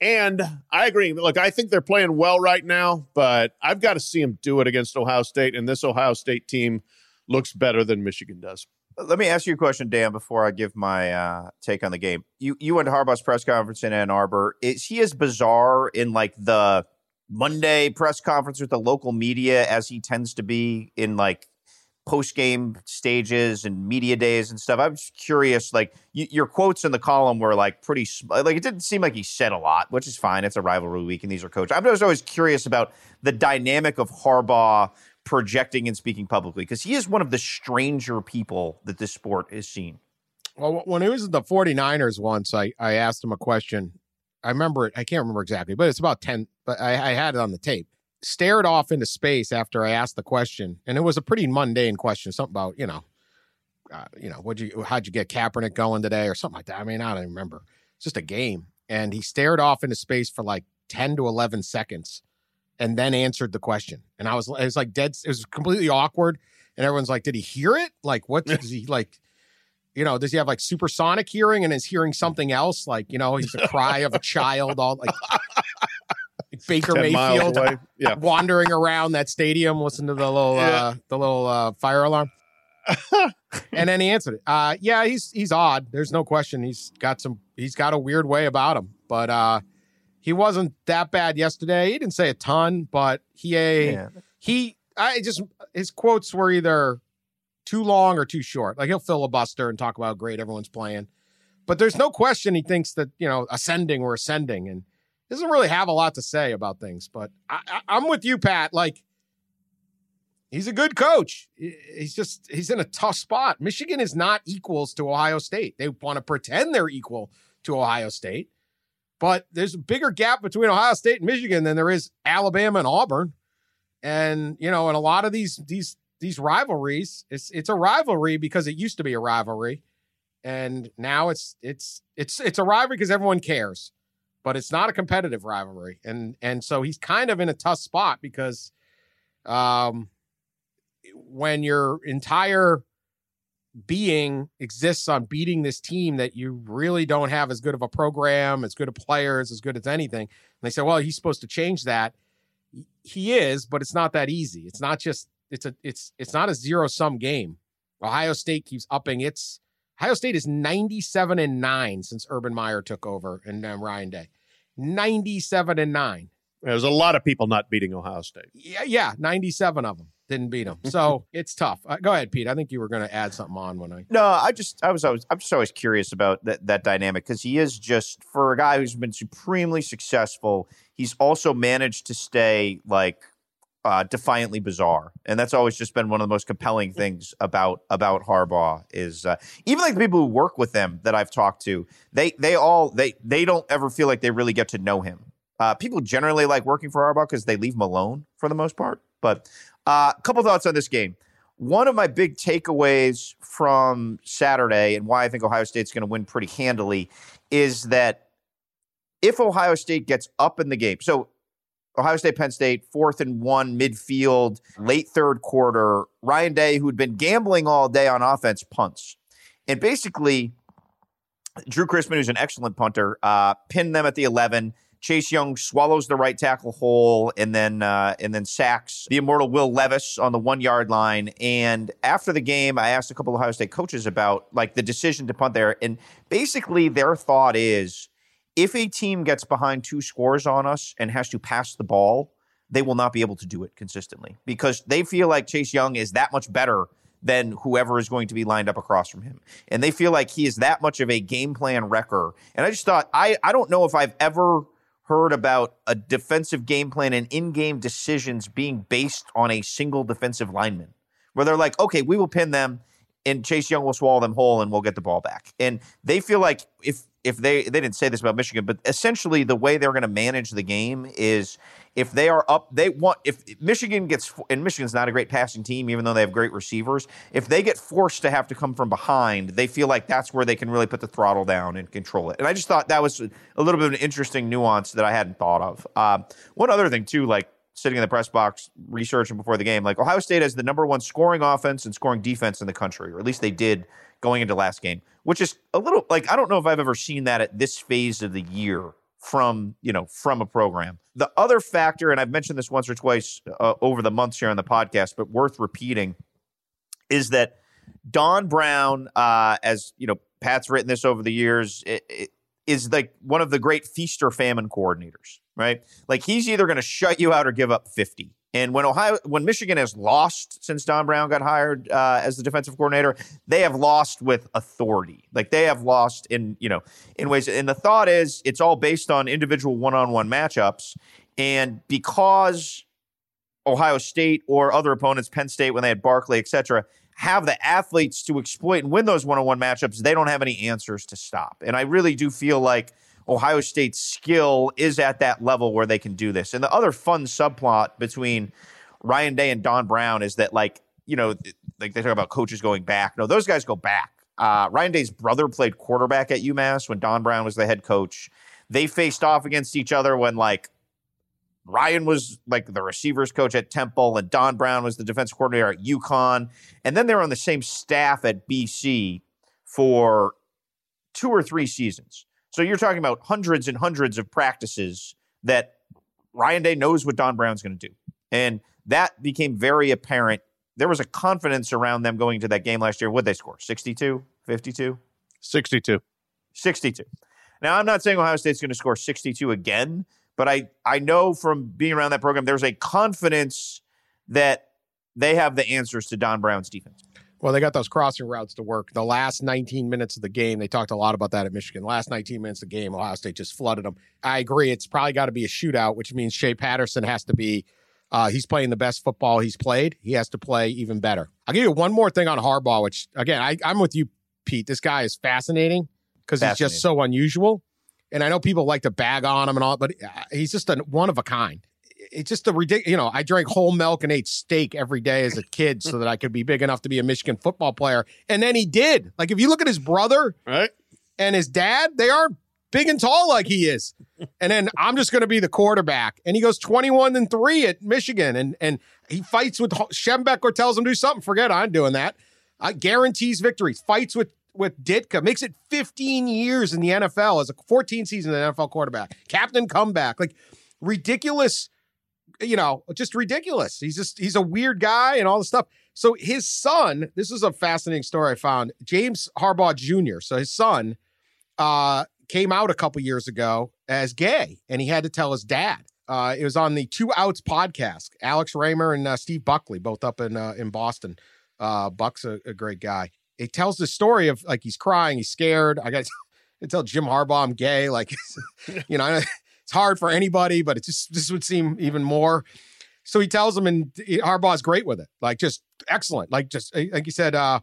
And I agree. Look, I think they're playing well right now, but I've got to see him do it against Ohio State. And this Ohio State team looks better than Michigan does. Let me ask you a question, Dan, before I give my uh, take on the game. You you went to Harbaugh's press conference in Ann Arbor. Is he as bizarre in like the Monday press conference with the local media as he tends to be in like post game stages and media days and stuff. I'm just curious, like y- your quotes in the column were like pretty, like it didn't seem like he said a lot, which is fine. It's a rivalry week and these are coaches. I'm just always curious about the dynamic of Harbaugh projecting and speaking publicly because he is one of the stranger people that this sport has seen. Well, when he was at the 49ers once, I, I asked him a question. I remember it. I can't remember exactly, but it's about 10, but I, I had it on the tape stared off into space after I asked the question, and it was a pretty mundane question, something about you know, uh, you know, what you how'd you get Kaepernick going today or something like that. I mean, I don't even remember. It's just a game, and he stared off into space for like ten to eleven seconds, and then answered the question. And I was, it was like dead. It was completely awkward, and everyone's like, "Did he hear it? Like, what does he like?" You know, does he have like supersonic hearing and is hearing something else? Like, you know, he's the cry of a child, all like Baker Mayfield yeah. wandering around that stadium, listen to the little yeah. uh, the little uh, fire alarm. and then he answered it. Uh, yeah, he's he's odd. There's no question. He's got some. He's got a weird way about him. But uh, he wasn't that bad yesterday. He didn't say a ton, but he a he. I just his quotes were either too long or too short. Like he'll filibuster and talk about how great everyone's playing, but there's no question he thinks that you know ascending or ascending and doesn't really have a lot to say about things, but I, am with you, Pat. Like, he's a good coach. He's just he's in a tough spot. Michigan is not equals to Ohio State. They want to pretend they're equal to Ohio State, but there's a bigger gap between Ohio State and Michigan than there is Alabama and Auburn. And you know, in a lot of these these these rivalries, it's it's a rivalry because it used to be a rivalry, and now it's it's it's it's a rivalry because everyone cares but it's not a competitive rivalry. And and so he's kind of in a tough spot because um when your entire being exists on beating this team that you really don't have as good of a program, as good of players, as good as anything. And they say, well, he's supposed to change that. He is, but it's not that easy. It's not just it's a it's it's not a zero sum game. Ohio State keeps upping its Ohio State is 97 and 9 since Urban Meyer took over and um, Ryan Day. 97 and 9. There's a lot of people not beating Ohio State. Yeah, yeah, 97 of them didn't beat them. So it's tough. Uh, go ahead, Pete. I think you were going to add something on when I. No, I just I was always I'm just always curious about that that dynamic because he is just for a guy who's been supremely successful. He's also managed to stay like uh, defiantly bizarre, and that's always just been one of the most compelling things about about Harbaugh. Is uh, even like the people who work with them that I've talked to, they they all they they don't ever feel like they really get to know him. Uh, people generally like working for Harbaugh because they leave him alone for the most part. But uh, a couple thoughts on this game. One of my big takeaways from Saturday and why I think Ohio State's going to win pretty handily is that if Ohio State gets up in the game, so Ohio State, Penn State, fourth and one midfield, late third quarter. Ryan Day, who'd been gambling all day on offense, punts. And basically, Drew Chrisman, who's an excellent punter, uh, pinned them at the 11, Chase Young swallows the right tackle hole and then uh, and then sacks the immortal Will Levis on the one yard line. And after the game, I asked a couple of Ohio State coaches about like the decision to punt there, and basically their thought is if a team gets behind two scores on us and has to pass the ball, they will not be able to do it consistently because they feel like Chase Young is that much better than whoever is going to be lined up across from him. And they feel like he is that much of a game plan wrecker. And I just thought, I, I don't know if I've ever heard about a defensive game plan and in game decisions being based on a single defensive lineman, where they're like, okay, we will pin them and Chase Young will swallow them whole and we'll get the ball back. And they feel like if if they they didn't say this about Michigan, but essentially the way they're going to manage the game is if they are up, they want if Michigan gets and Michigan's not a great passing team, even though they have great receivers. If they get forced to have to come from behind, they feel like that's where they can really put the throttle down and control it. And I just thought that was a little bit of an interesting nuance that I hadn't thought of. Um, one other thing too, like sitting in the press box researching before the game, like Ohio State has the number one scoring offense and scoring defense in the country, or at least they did going into last game, which is a little like I don't know if I've ever seen that at this phase of the year from you know from a program. The other factor, and I've mentioned this once or twice uh, over the months here on the podcast, but worth repeating, is that Don Brown, uh, as you know, Pat's written this over the years, it, it, is like one of the great feast or famine coordinators, right? Like he's either going to shut you out or give up fifty. And when Ohio, when Michigan has lost since Don Brown got hired uh, as the defensive coordinator, they have lost with authority. Like they have lost in you know in ways. And the thought is it's all based on individual one-on-one matchups. And because Ohio State or other opponents, Penn State when they had Barkley, et cetera, have the athletes to exploit and win those one-on-one matchups, they don't have any answers to stop. And I really do feel like Ohio State's skill is at that level where they can do this. And the other fun subplot between Ryan Day and Don Brown is that, like, you know, like they talk about coaches going back. No, those guys go back. Uh, Ryan Day's brother played quarterback at UMass when Don Brown was the head coach. They faced off against each other when, like, Ryan was like the receivers coach at Temple, and Don Brown was the defense coordinator at UConn. And then they were on the same staff at BC for two or three seasons. So you're talking about hundreds and hundreds of practices that Ryan Day knows what Don Brown's going to do. And that became very apparent. There was a confidence around them going into that game last year. What they score? 62, 52? 62. 62. Now, I'm not saying Ohio State's going to score 62 again, but I, I know from being around that program, there's a confidence that they have the answers to Don Brown's defense. Well, they got those crossing routes to work. The last 19 minutes of the game, they talked a lot about that at Michigan. The last 19 minutes of the game, Ohio State just flooded them. I agree. It's probably got to be a shootout, which means Shea Patterson has to be. Uh, he's playing the best football he's played. He has to play even better. I'll give you one more thing on Harbaugh, which again, I, I'm with you, Pete. This guy is fascinating because he's just so unusual. And I know people like to bag on him and all, but uh, he's just a one of a kind it's just a ridiculous. You know, I drank whole milk and ate steak every day as a kid so that I could be big enough to be a Michigan football player. And then he did. Like if you look at his brother, right, and his dad, they are big and tall like he is. And then I'm just going to be the quarterback. And he goes 21 and three at Michigan, and and he fights with Schembechler tells him to do something. Forget I'm doing that. Uh, guarantees victories. Fights with with Ditka makes it 15 years in the NFL as a 14 season NFL quarterback, captain comeback, like ridiculous you know, just ridiculous. He's just he's a weird guy and all the stuff. So his son, this is a fascinating story I found. James Harbaugh Jr. So his son uh came out a couple years ago as gay and he had to tell his dad. Uh, it was on the Two Outs podcast. Alex Reimer and uh, Steve Buckley, both up in uh, in Boston. Uh, Buck's a, a great guy. He tells the story of like he's crying, he's scared. I got to tell Jim Harbaugh I'm gay. Like, you know, it's hard for anybody, but it just this would seem even more. So he tells him, and Harbaugh's great with it, like just excellent. Like just like you said, uh,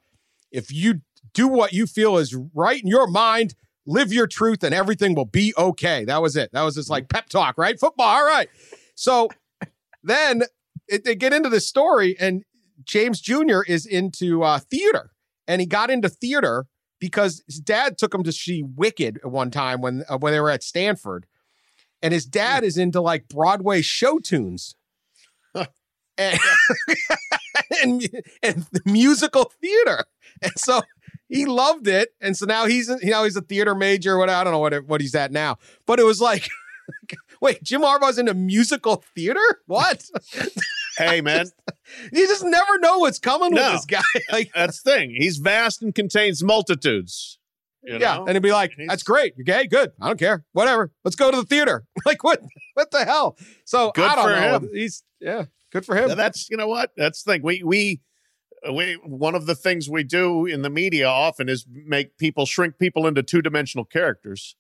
if you do what you feel is right in your mind, live your truth, and everything will be okay. That was it. That was just like pep talk, right? Football, all right. So then it, they get into this story, and James Jr. is into uh, theater, and he got into theater because his dad took him to see Wicked at one time when uh, when they were at Stanford, and his dad is into like Broadway show tunes. and, and, and musical theater. And so he loved it. And so now he's you know he's a theater major, what I don't know what what he's at now. But it was like Wait, Jim Harbaugh's into musical theater? What? Hey, man, you just never know what's coming No. with this guy. Like, that's the thing. He's vast and contains multitudes. You yeah, know? and he'd be like, "That's great. You're gay. Good. I don't care. Whatever. Let's go to the theater." Like, what? What the hell? So Good I don't for know. him. He's yeah, good for him. Now, that's you know what that's the thing we we we one of the things we do in the media often is make people shrink people into two-dimensional characters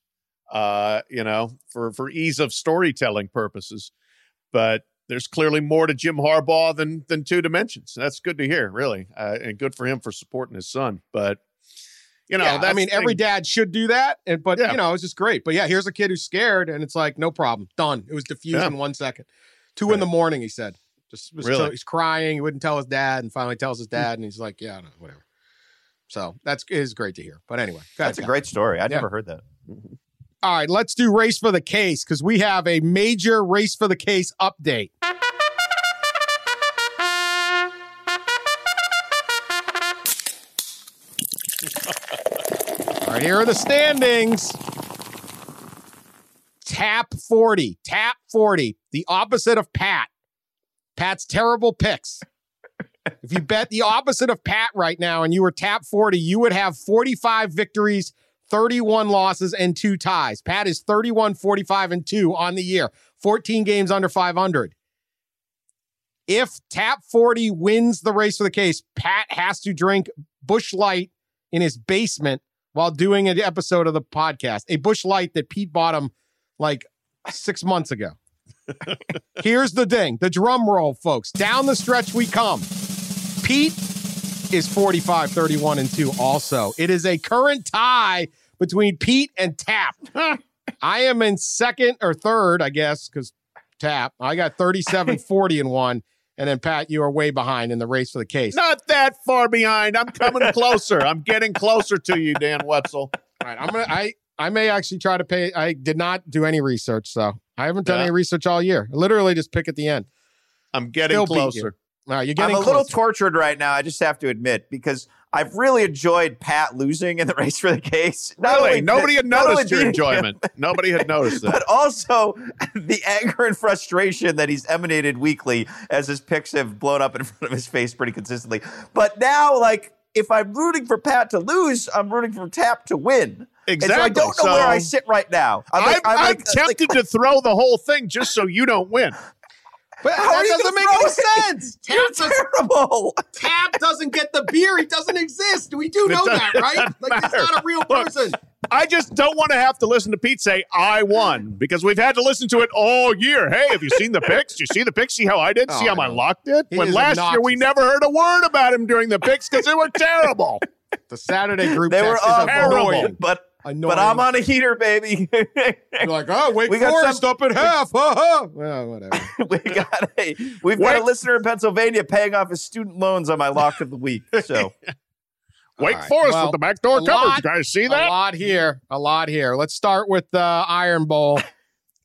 uh you know for for ease of storytelling purposes but there's clearly more to Jim Harbaugh than than two dimensions that's good to hear really uh, and good for him for supporting his son but you know yeah, I mean, every dad should do that. And but Yeah. you know, it's just great. But yeah, here's a kid who's scared, and it's like no problem, done. It was diffused Yeah. in one second. Two in the morning, he said. Just was Really? he's crying. He wouldn't tell his dad, and finally tells his hmm. dad, and he's like, "Yeah, no, whatever." So that's is great to hear. But anyway, go ahead, That's a great story. Yeah. never heard that. Mm-hmm. All right, let's do race for the case because we have a major race for the case update. Here are the standings. Tap 40, tap 40, the opposite of Pat. Pat's terrible picks. If you bet the opposite of Pat right now and you were tap 40, you would have 45 victories, 31 losses, and two ties. Pat is 31, 45, and two on the year, 14 games under 500. If tap 40 wins the race for the case, Pat has to drink Busch Light in his basement while doing an episode of the podcast. A Busch Light that Pete bought him like six months ago. Here's the ding the drum roll, folks. Down the stretch we come. Pete is 45, 31, and 2 also. It is a current tie between Pete and Tap. I am in second or third, I guess, because Tap. I got 37, 40, and 1. And then, Pat, you are way behind in the race for the case. not that far behind I'm coming closer I'm getting closer to you Dan Wetzel All right, I'm gonna. I I may actually try to pay. I did not do any research, so I haven't done Yeah. any research all year. I literally just pick at the end. I'm getting Still beat you. closer All right, you're getting I'm getting a little tortured right now. I just have to admit because I've really enjoyed Pat losing in the race for the case. Not Really, only- nobody had noticed your enjoyment. Nobody had noticed him, that. but also the anger and frustration that he's emanated weekly as his picks have blown up in front of his face pretty consistently. But now, like, if I'm rooting for Pat to lose, I'm rooting for Tap to win. And so I don't know where I sit right now. I'm, I'm, I'm, I'm like- uh, like, tempted to throw the whole thing just so you don't win. But How that are you doesn't make throw any it? sense. You're Tap, does, terrible. Tap doesn't get the beer. He doesn't exist. We do know that, right? doesn't Like he's not a real Look, person. I just don't want to have to listen to Pete say I won because we've had to listen to it all year. Hey, have you seen the picks? You see the picks? See how I did? see Oh, how my I know. lock did? He when is last year we never heard a word about him during the picks because they were terrible. The Saturday group They were text is awful, annoying. but Annoying. but I'm on a heater, baby. You're like, oh, Wake We got Forest some- up at half. Ha, ha. Well, whatever. we got a we've got a listener in Pennsylvania paying off his student loans on my lock of the week. So Wake right. Forest Well, with the backdoor a coverage. lot- You guys see that? A lot here. A lot here. Let's start with the Iron Bowl.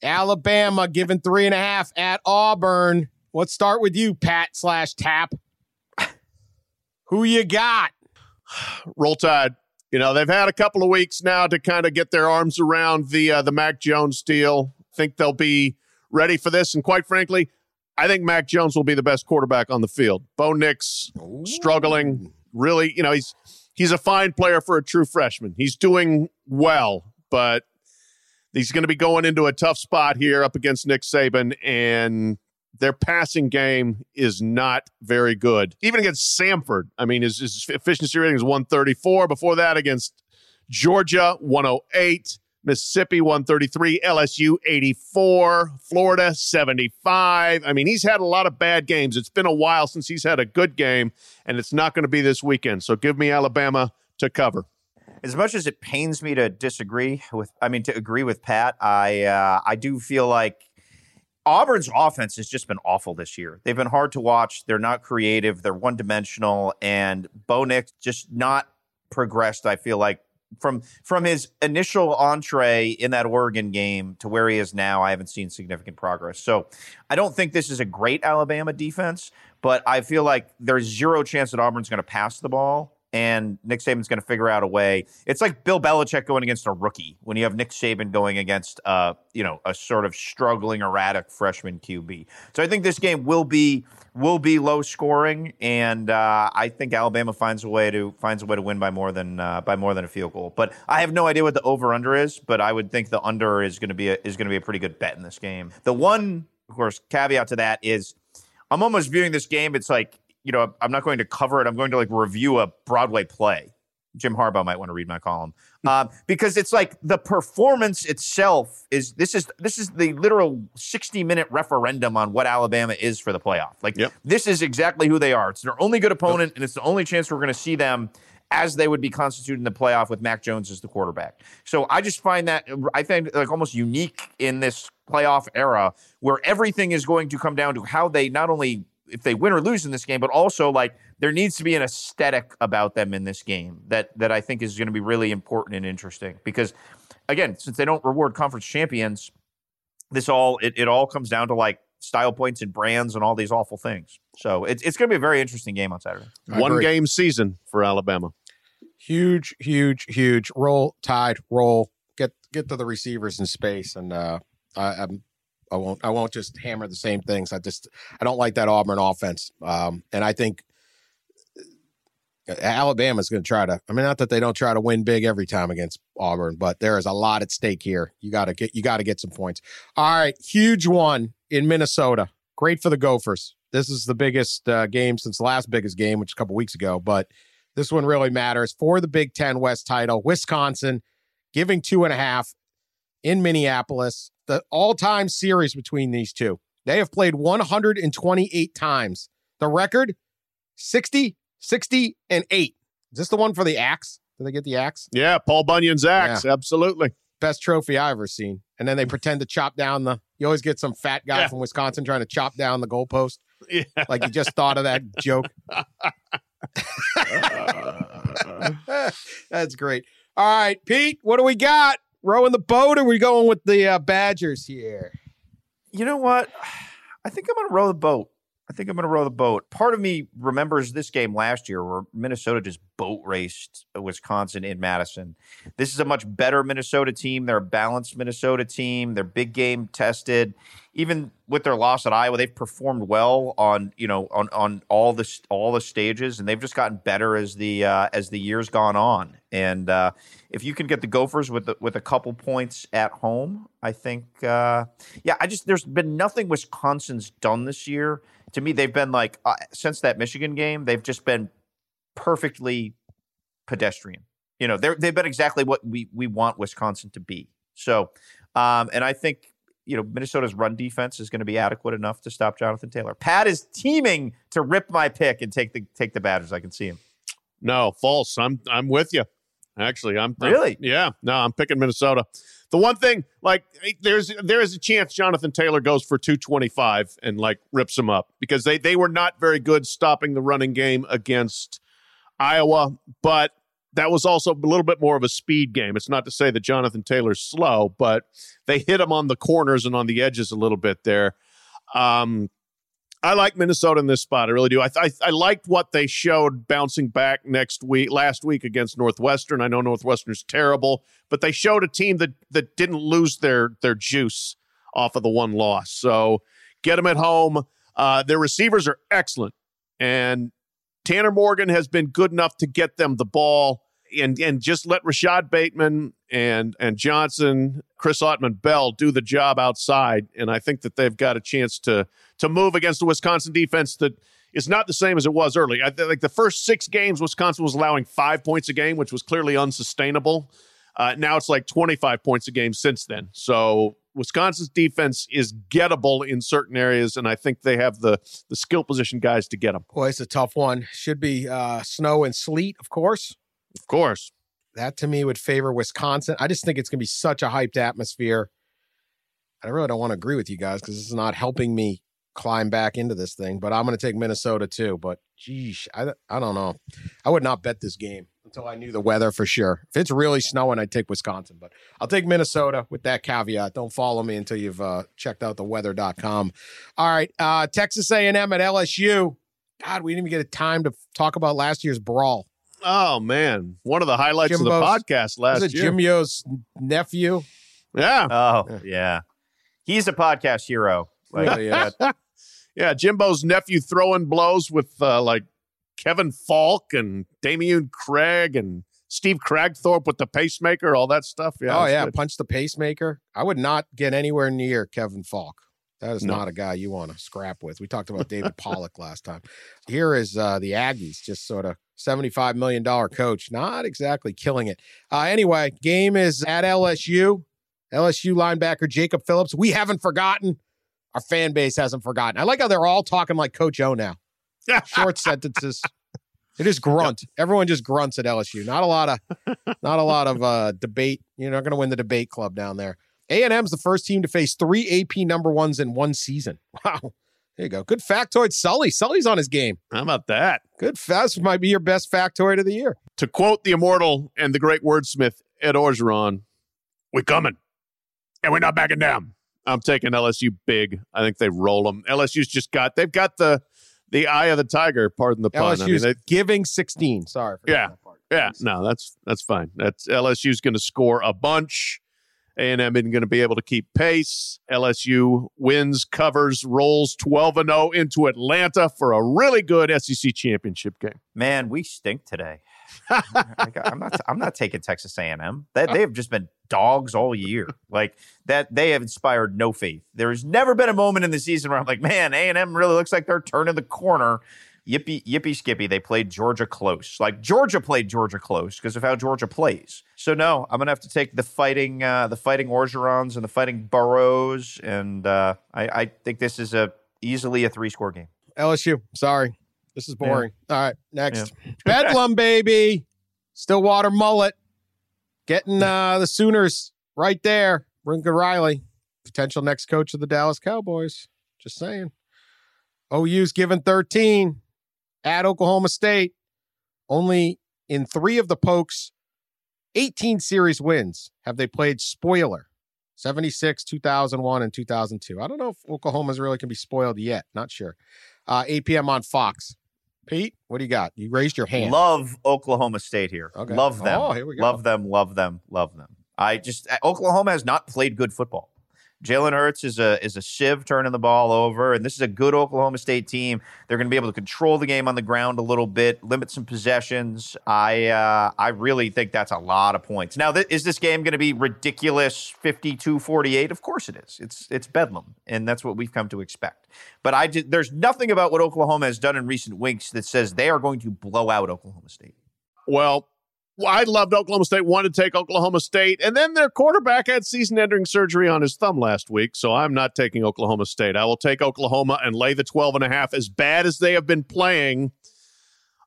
Alabama giving three and a half at Auburn. Let's start with you, Pat slash Tap. Who you got? Roll Tide. You know they've had a couple of weeks now to kind of get their arms around the uh, the Mac Jones deal. I think they'll be ready for this, and quite frankly, I think Mac Jones will be the best quarterback on the field. Bo Nix struggling, really. You know he's he's a fine player for a true freshman. He's doing well, but he's going to be going into a tough spot here up against Nick Saban, and their passing game is not very good. Even against Samford, I mean, his, his efficiency rating is 134. Before that, against Georgia, 108. Mississippi, 133. LSU, 84. Florida, 75. I mean, he's had a lot of bad games. It's been a while since he's had a good game, and it's not going to be this weekend. So give me Alabama to cover. as much as it pains me to disagree with, I mean to agree with Pat, I uh, I do feel like Auburn's offense has just been awful this year. They've been hard to watch. They're not creative. They're one dimensional, and Bo Nix just not progressed. I feel like from from his initial entree in that Oregon game to where he is now, I haven't seen significant progress. So I don't think this is a great Alabama defense, but I feel like there's zero chance that Auburn's going to pass the ball. And Nick Saban's going to figure out a way. It's like Bill Belichick going against a rookie when you have Nick Saban going against, uh, you know, a sort of struggling, erratic freshman QB. So I think this game will be will be low scoring, and uh, I think Alabama finds a way to finds a way to win by more than uh, by more than a field goal. But I have no idea what the over under is, but I would think the under is going to be a, is going to be a pretty good bet in this game. The one, of course, caveat to that is I'm almost viewing this game. It's like you know, I'm not going to cover it. I'm going to like review a Broadway play. Jim Harbaugh might want to read my column um, because it's like the performance itself is this is this is the literal 60 minute referendum on what Alabama is for the playoff. Like Yep. this is exactly who they are. It's their only good opponent, and it's the only chance we're going to see them as they would be constituted in the playoff with Mac Jones as the quarterback. So I just find that I find like almost unique in this playoff era where everything is going to come down to how they not only if they win or lose in this game, but also like there needs to be an aesthetic about them in this game that that I think is going to be really important and interesting because again, since they don't reward conference champions, this all it, it all comes down to like style points and brands and all these awful things. So it's it's going to be a very interesting game on Saturday. I One agree. game season for Alabama. huge, huge, huge. Roll tide, roll. Get get to the receivers in space, and uh, I, I'm I won't I won't just hammer the same things. I just I don't like that Auburn offense, um, and I think uh, Alabama's going to try to. I mean, not that they don't try to win big every time against Auburn, but there is a lot at stake here. You got to get you got to get some points. All right, huge one in Minnesota. Great for the Gophers. This is the biggest uh, game since the last biggest game, which a couple weeks ago, but this one really matters for the Big Ten West title. Wisconsin giving two and a half in Minneapolis. The all time series between these two. They have played 128 times. The record 60, 60, and 8. Is this the one for the axe? Did they get the axe? Yeah, Paul Bunyan's axe. Absolutely. Best trophy I've ever seen. And then they pretend to chop down the. You always get some fat guy Yeah. from Wisconsin trying to chop down the goalpost. Yeah. Like you just thought of that joke. Uh. That's great. All right, Pete, what do we got? Rowing the boat, or we going with the uh, Badgers here? You know what? I think I'm to row the boat. I think I'm going to row the boat. Part of me remembers this game last year where Minnesota just boat raced Wisconsin in Madison. This is a much better Minnesota team. They're a balanced Minnesota team. They're big game tested. Even with their loss at Iowa, they've performed well on you know on on all the all the stages, and they've just gotten better as the uh, as the years gone on. And uh, if you can get the Gophers with the, with a couple points at home, I think uh, yeah, I just there's been nothing Wisconsin's done this year. To me, they've been like uh, since that Michigan game, they've just been perfectly pedestrian. You know, they're they've been exactly what we we want Wisconsin to be. So, um, and I think you know Minnesota's run defense is going to be adequate enough to stop Jonathan Taylor. Pat is teaming to rip my pick and take the take the Badgers. I can see him. No, false. I'm I'm with you. Actually, I'm I'm- Really? yeah. No, I'm picking Minnesota. The one thing, like, there's there is a chance Jonathan Taylor goes for 225 and like rips him up because they they were not very good stopping the running game against Iowa, but that was also a little bit more of a speed game. It's not to say that Jonathan Taylor's slow, but they hit him on the corners and on the edges a little bit there. Um, I like Minnesota in this spot. I really do. I, I I liked what they showed bouncing back next week, last week against Northwestern. I know Northwestern's terrible, but they showed a team that that didn't lose their their juice off of the one loss. So get them at home. Uh, their receivers are excellent, and Tanner Morgan has been good enough to get them the ball and and just let Rashod Bateman and and Johnson, Chris Autman-Bell do the job outside. And I think that they've got a chance to to move against the Wisconsin defense that is not the same as it was early. I like the first six games, Wisconsin was allowing five points a game, which was clearly unsustainable. Uh, now it's like 25 points a game since then. So Wisconsin's defense is gettable in certain areas, and I think they have the the skill position guys to get them. Boy, it's a tough one. Should be uh, snow and sleet, of course. Of course. That to me would favor Wisconsin. I just think it's going to be such a hyped atmosphere. I really don't want to agree with you guys because this is not helping me climb back into this thing. But I'm going to take Minnesota too. But geez, I I don't know. I would not bet this game until I knew the weather for sure. If it's really snowing, I'd take Wisconsin. But I'll take Minnesota with that caveat. Don't follow me until you've uh, checked out the weather.com. All right, uh, Texas A&M at LSU. God, we didn't even get a time to talk about last year's brawl. Oh man, one of the highlights of the podcast last Was it year. Jimbo's nephew? yeah, Oh, yeah. He's a podcast hero. Like, Really yeah. Jimbo's nephew throwing blows with uh, like Kevin Faulk and Damian Craig and Steve Kragthorpe with the pacemaker, all that stuff. Yeah. oh yeah, good. punch the pacemaker. I would not get anywhere near Kevin Faulk. That is No. not a guy you want to scrap with. We talked about David Pollack last time. Here is uh, the Aggies, just sort of seventy-five million dollar coach, not exactly killing it. Uh, anyway, game is at LSU. LSU linebacker Jacob Phillips. We haven't forgotten. Our fan base hasn't forgotten. I like how they're all talking like Coach O now. Yeah. Short sentences. They just grunt. Everyone just grunts at LSU. Not a lot of, not a lot of uh, debate. You're not going to win the debate club down there. A and M's the first team to face three AP number ones in one season. Wow. There you go. Good factoid, Sully. Sully's on his game. How about that? Good. That might be your best factoid of the year. To quote the immortal and the great wordsmith Ed Orgeron, "We coming, and we're not backing down." I'm taking LSU big. I think they roll them. LSU's just got they've got the the eye of the tiger. Pardon the pun. I mean, LSU's they- giving 16. Sorry. For Yeah. that part. Yeah, no, that's that's fine. That's LSU's going to score a bunch. A and M isn't going to be able to keep pace. LSU wins, covers, rolls twelve and zero into Atlanta for a really good SEC championship game. man, we stink today. I'm not. I'm not taking Texas A&M. That they have just been dogs all year. Like that, they have inspired no faith. There has never been a moment in the season where I'm like, man, A&M really looks like they're turning the corner. Yippee, yippee, skippy. They played Georgia close. Like Georgia played Georgia close because of how Georgia plays. So no, I'm gonna have to take the fighting, uh, the fighting Orgerons and the fighting Burrows, and uh, I, I think this is a easily a three score game. LSU. Sorry. This is boring. All right. Next. Bedlam, baby. Stillwater mullet. Getting uh, the Sooners right there. Lincoln Riley, potential next coach of the Dallas Cowboys. Just saying. OU's given 13 at Oklahoma State. Only in three of the Pokes' 18 series wins have they played spoiler 76, 2001, and 2002. I don't know if Oklahoma's really can be spoiled yet. Not sure. Uh, 8 p.m. on Fox. Pete, what do you got? You raised your hand. Love Oklahoma State here. Okay. Love them. Oh, here we go. Love them. Love them. Love them. I just Oklahoma has not played good football. Jalen Hurts is a is a sieve turning the ball over, and this is a good Oklahoma State team. They're going to be able to control the game on the ground a little bit, limit some possessions. I uh, I really think that's a lot of points. Now, th- is this game going to be ridiculous 52-48? Of course it is. It's it's bedlam, and that's what we've come to expect. But I ju- there's nothing about what Oklahoma has done in recent weeks that says they are going to blow out Oklahoma State. Well, I loved Oklahoma State, wanted to take Oklahoma State, and then their quarterback had season ending surgery on his thumb last week, so I'm not taking Oklahoma State. I will take Oklahoma and lay the 12 and a half as bad as they have been playing.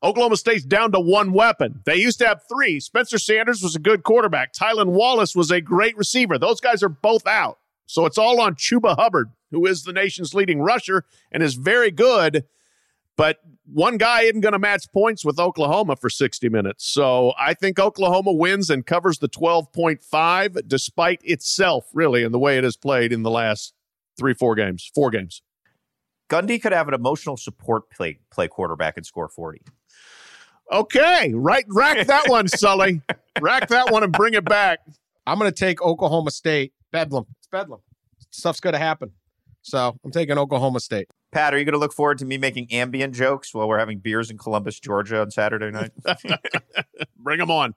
Oklahoma State's down to one weapon. They used to have three. Spencer Sanders was a good quarterback. Tylan Wallace was a great receiver. Those guys are both out. So it's all on Chuba Hubbard, who is the nation's leading rusher and is very good. But one guy isn't going to match points with Oklahoma for 60 minutes. So I think Oklahoma wins and covers the 12.5 despite itself, really, in the way it has played in the last three, four games, four games. Gundy could have an emotional support play play quarterback and score 40. Okay, right, rack that one, Sully. rack that one and bring it back. I'm going to take Oklahoma State. Bedlam. It's Bedlam. Stuff's going to happen. So I'm taking Oklahoma State. Pat, are you going to look forward to me making ambient jokes while we're having beers in Columbus, Georgia on Saturday night? Bring them on.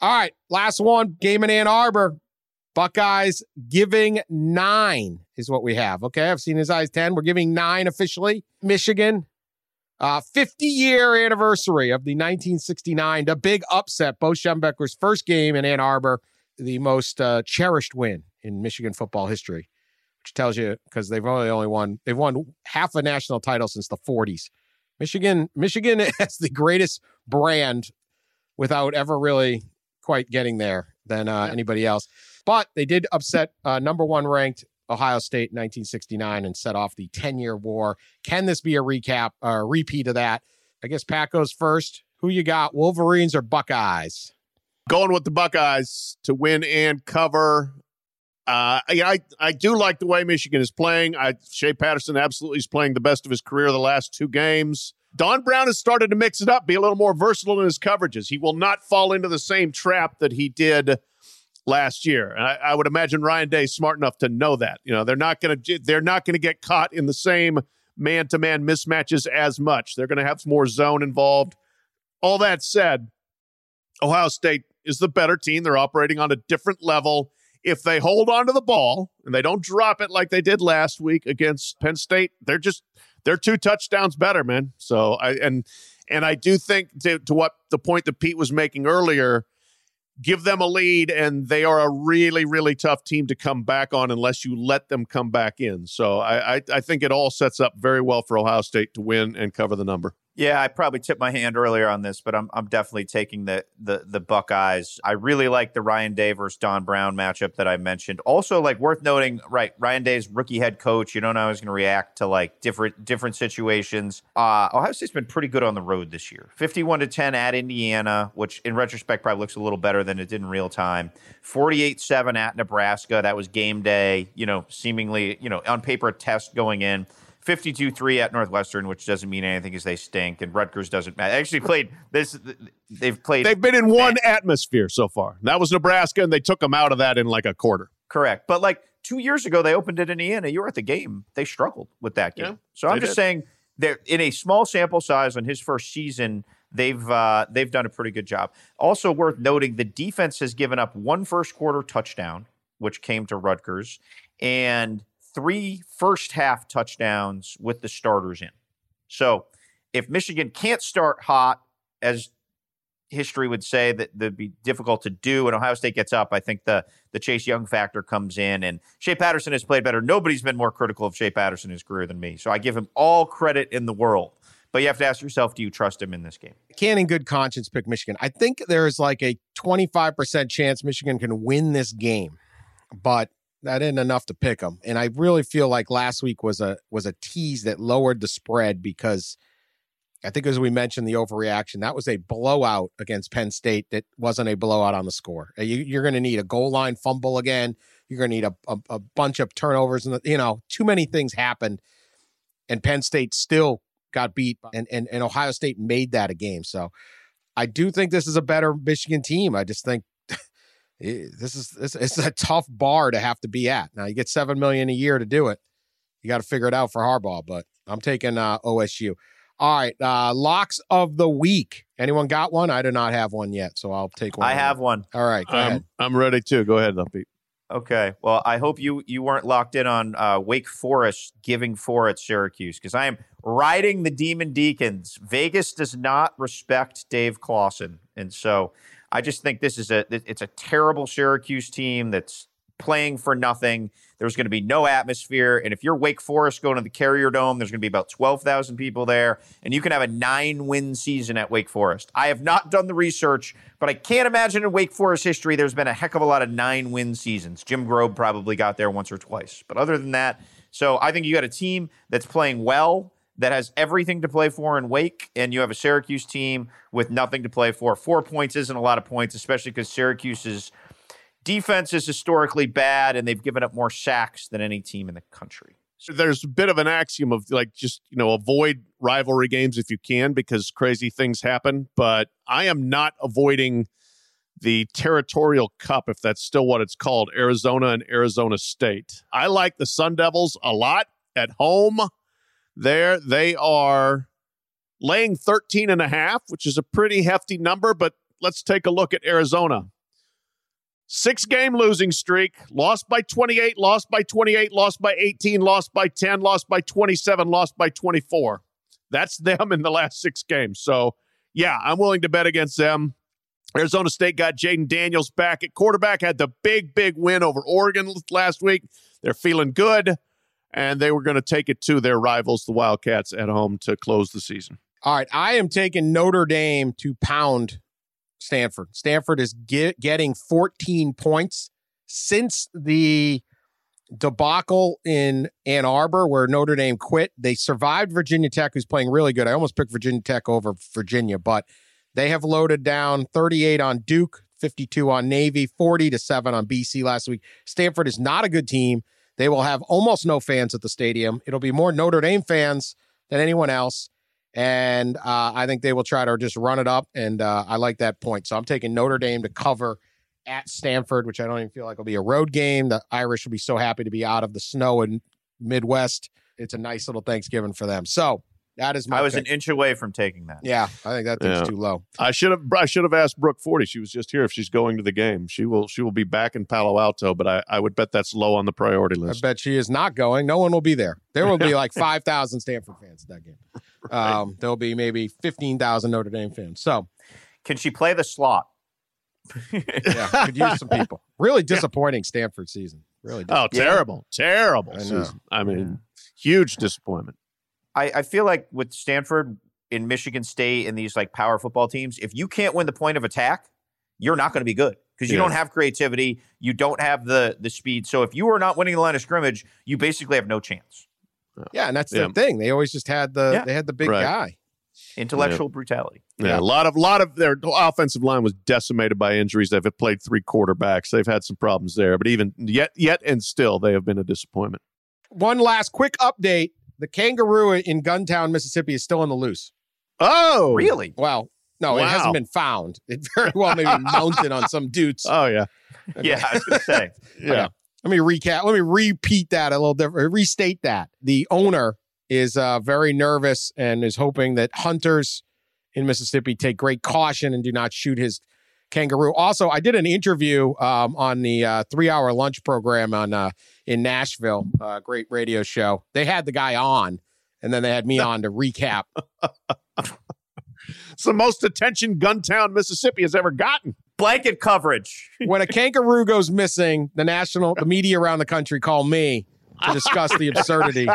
All right, last one. Game in Ann Arbor. Buckeyes giving nine is what we have. Okay, I've seen his eyes 10. We're giving nine officially. Michigan, uh, 50 year anniversary of the 1969, the big upset. Bo Schembechler's first game in Ann Arbor, the most uh, cherished win in Michigan football history, which tells you because they've only only won they've won half a national title since the 40s. Michigan, Michigan has the greatest brand without ever really quite getting there than uh, anybody else. But they did upset uh, number one ranked Ohio State in 1969 and set off the 10 year war. Can this be a recap, uh, repeat of that? I guess Pat goes first. Who you got, Wolverines or Buckeyes? Going with the Buckeyes to win and cover. Uh, I, I do like the way Michigan is playing. I Shea Patterson absolutely is playing the best of his career the last two games. Don Brown has started to mix it up, be a little more versatile in his coverages. He will not fall into the same trap that he did last year. I, I, would imagine Ryan Day is smart enough to know that. You know, they're not going to they're not going to get caught in the same man to man mismatches as much. They're going to have more zone involved. All that said, Ohio State is the better team. They're operating on a different level. If they hold on to the ball and they don't drop it like they did last week against Penn State, they're just they're two touchdowns better, man. So I and and I do think to, to what the point that Pete was making earlier, give them a lead, and they are a really, really tough team to come back on unless you let them come back in. So I, I, I think it all sets up very well for Ohio State to win and cover the number. Yeah, I probably tipped my hand earlier on this, but I'm I'm definitely taking the the the Buckeyes. I really like the Ryan Day versus Don Brown matchup that I mentioned. Also, like worth noting, right? Ryan Day's rookie head coach. You don't know how he's going to react to like different different situations. Uh, Ohio State's been pretty good on the road this year. Fifty-one to ten at Indiana, which in retrospect probably looks a little better than it did in real time. Forty-eight-seven at Nebraska. That was game day. You know, seemingly you know on paper a test going in. 52-3 at Northwestern, which doesn't mean anything because they stink, and Rutgers doesn't matter. Actually played this. They've played. They've been in one atmosphere so far. That was Nebraska, and they took them out of that in like a quarter. Correct, but like two years ago, they opened at Indiana. You were at the game. They struggled with that game. Yeah, so I'm just did. saying, they're in a small sample size on his first season. They've uh, they've done a pretty good job. Also worth noting, the defense has given up one first quarter touchdown, which came to Rutgers, and three first half touchdowns with the starters in. So if Michigan can't start hot, as history would say that that'd be difficult to do, and Ohio State gets up, I think the the Chase Young factor comes in, and Shea Patterson has played better. Nobody's been more critical of Shea Patterson in his career than me, so I give him all credit in the world. But you have to ask yourself, do you trust him in this game? Can in good conscience pick Michigan. I think there's like a 25% chance Michigan can win this game. But that isn't enough to pick them. And I really feel like last week was a was a tease that lowered the spread because I think as we mentioned the overreaction, that was a blowout against Penn State that wasn't a blowout on the score. Uh, you, are going to need a goal line fumble again. You're going to need a, a, a, bunch of turnovers, and you know too many things happened, and Penn State still got beat, and, and and Ohio State made that a game. So I do think this is a better Michigan team. I just think Eh, this is this it's a tough bar to have to be at. Now you get seven million a year to do it. You got to figure it out for Harbaugh, but I'm taking uh, OSU. All right, uh, locks of the week. Anyone got one? I do not have one yet, so I'll take one. I have one. All right, go I'm, ahead. I'm ready too. Go ahead, though, Pete. Okay. Well, I hope you you weren't locked in on uh, Wake Forest giving four at Syracuse because I am riding the Demon Deacons. Vegas does not respect Dave Clawson, and so I just think this is a it's a terrible Syracuse team that's playing for nothing. There's going to be no atmosphere, and if you're Wake Forest going to the Carrier Dome, there's going to be about twelve thousand people there, and you can have a nine win season at Wake Forest. I have not done the research, but I can't imagine in Wake Forest history there's been a heck of a lot of nine win seasons. Jim Grobe probably got there once or twice, but other than that, so I think you got a team that's playing well that has everything to play for in Wake, and you have a Syracuse team with nothing to play for. Four points isn't a lot of points, especially because Syracuse's defense is historically bad, and they've given up more sacks than any team in the country. So there's a bit of an axiom of like just you know avoid rivalry games if you can because crazy things happen. But I am not avoiding the territorial cup if that's still what it's called arizona and arizona state i like the sun devils a lot at home there they are laying 13 and a half, which is a pretty hefty number, but let's take a look at Arizona. Six game losing streak, lost by 28, lost by 28, lost by 18, lost by 10, lost by 27, lost by 24. That's them in the last six games. So, yeah, I'm willing to bet against them. Arizona State got Jayden Daniels back at quarterback, had the big, big win over Oregon last week. They're feeling good and they were going to take it to their rivals, the Wildcats, at home to close the season. All right, I am taking Notre Dame to pound Stanford. Stanford is get, getting 14 points since the debacle in Ann Arbor, where Notre Dame quit. They survived Virginia Tech, who's playing really good. I almost picked Virginia Tech over Virginia, but they have loaded down 38 on Duke, 52 on Navy, 40 to 7 on BC last week. Stanford is not a good team. They will have almost no fans at the stadium. It'll be more Notre Dame fans than anyone else. And uh, I think they will try to just run it up. And uh, I like that point. So I'm taking Notre Dame to cover at Stanford, which I don't even feel like will be a road game. The Irish will be so happy to be out of the snow in Midwest. It's a nice little Thanksgiving for them. So that is my I was pick. an inch away from taking that. Yeah, I think that thing's Yeah. too low. I should have I should have asked Brooke Forde. She was just here if she's going to the game. She will she will be back in Palo Alto, but I, I would bet that's low on the priority list. I bet she is not going. No one will be there. There will be like 5,000 Stanford fans at that game. Um, there'll be maybe 15,000 Notre Dame fans. So, Can she play the slot? yeah, could use some people. Really disappointing Stanford season. Really. Oh, disappointing. terrible, terrible I know. season. I mean, huge disappointment. I, I feel like with Stanford in Michigan State and these like power football teams, if you can't win the point of attack, you're not going to be good because you Yeah. don't have creativity, you don't have the the speed. So if you are not winning the line of scrimmage, you basically have no chance. Yeah, and that's Yeah. the thing. They always just had the Yeah. they had the big Right. guy. Intellectual brutality. Yeah, Yeah. a lot of lot of their offensive line was decimated by injuries. They've played three quarterbacks. They've had some problems there, but even yet yet and still, they have been a disappointment. One last quick update. The kangaroo in Guntown, Mississippi is still in the loose. Oh, Really? Well, no, it hasn't been found. It very well may be mounted on some dudes. Oh yeah, Yeah, I was going to say. yeah. Let me recap. Let me repeat that a little different. Restate that. The owner is uh, very nervous and is hoping that hunters in Mississippi take great caution and do not shoot his kangaroo. Also, I did an interview um, on the uh, three-hour lunch program on uh, in Nashville. Uh, great radio show. They had the guy on, and then they had me on to recap. It's the most attention Guntown, Mississippi has ever gotten. Blanket coverage. when a kangaroo goes missing, the national, the media around the country call me to discuss the absurdity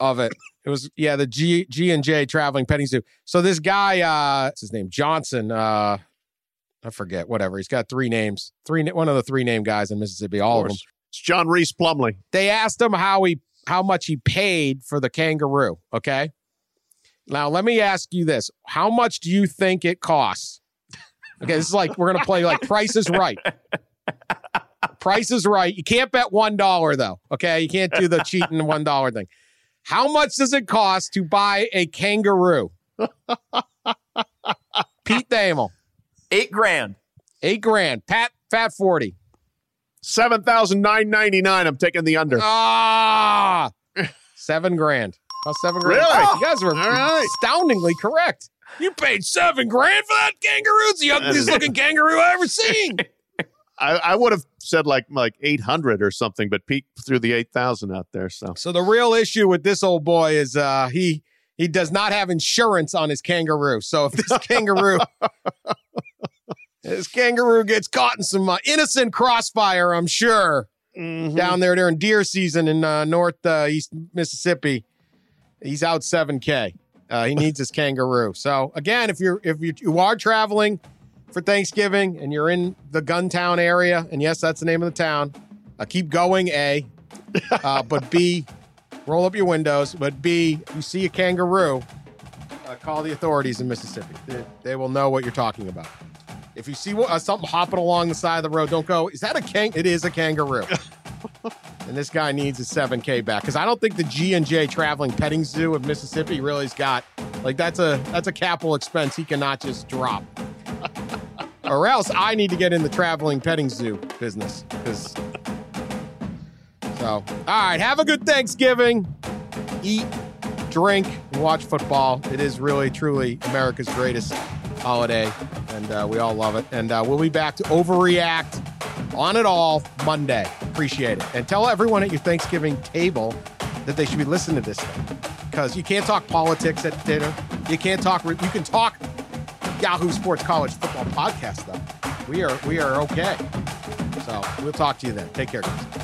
of it. It was yeah, the G G and J traveling petting zoo. So this guy, uh, what's his name Johnson. Uh, I forget. Whatever. He's got three names. Three. One of the three name guys in Mississippi. All of them. It's John Reese Plumley. They asked him how he how much he paid for the kangaroo. Okay. Now let me ask you this: How much do you think it costs? Okay, this is like we're gonna play like Price is Right. Price is Right. You can't bet one dollar though. Okay, you can't do the cheating one dollar thing. How much does it cost to buy a kangaroo? Pete Thamel, Eight grand. eight grand. Pat Fat Forde. Seven thousand nine ninety nine. I'm taking the under. Ah, seven grand. Cost seven grand. Really? You guys were All right. astoundingly correct. You paid seven grand for that kangaroo. It's the ugliest looking kangaroo I ever seen. I, I would have said like like eight hundred or something, but Pete threw the eight thousand out there. So So the real issue with this old boy is uh he he does not have insurance on his kangaroo. So if this kangaroo this kangaroo gets caught in some uh, innocent crossfire, I'm sure down there during deer season in uh, north uh, east Mississippi, he's out 7k. Uh, he needs his kangaroo. So again, if you're if you, you are traveling for Thanksgiving and you're in the Guntown area, and yes, that's the name of the town, uh, keep going. A, uh, but B, roll up your windows. But B, you see a kangaroo, uh, call the authorities in Mississippi. They, they will know what you're talking about. If you see uh, something hopping along the side of the road, don't go. Is that a kang? It is a kangaroo. and this guy needs a 7K back because I don't think the G and J traveling petting zoo of Mississippi really's got like that's a that's a capital expense he cannot just drop. or else I need to get in the traveling petting zoo business because. So, all right, have a good Thanksgiving. Eat, drink, and watch football. It is really, truly America's greatest holiday, and uh, we all love it. And uh, we'll be back to overreact on it all Monday. Appreciate it. And tell everyone at your Thanksgiving table that they should be listening to this thing because you can't talk politics at dinner. You can't talk. You can talk Yahoo Sports College Football Podcast though. We are we are okay. So we'll talk to you then. Take care, guys.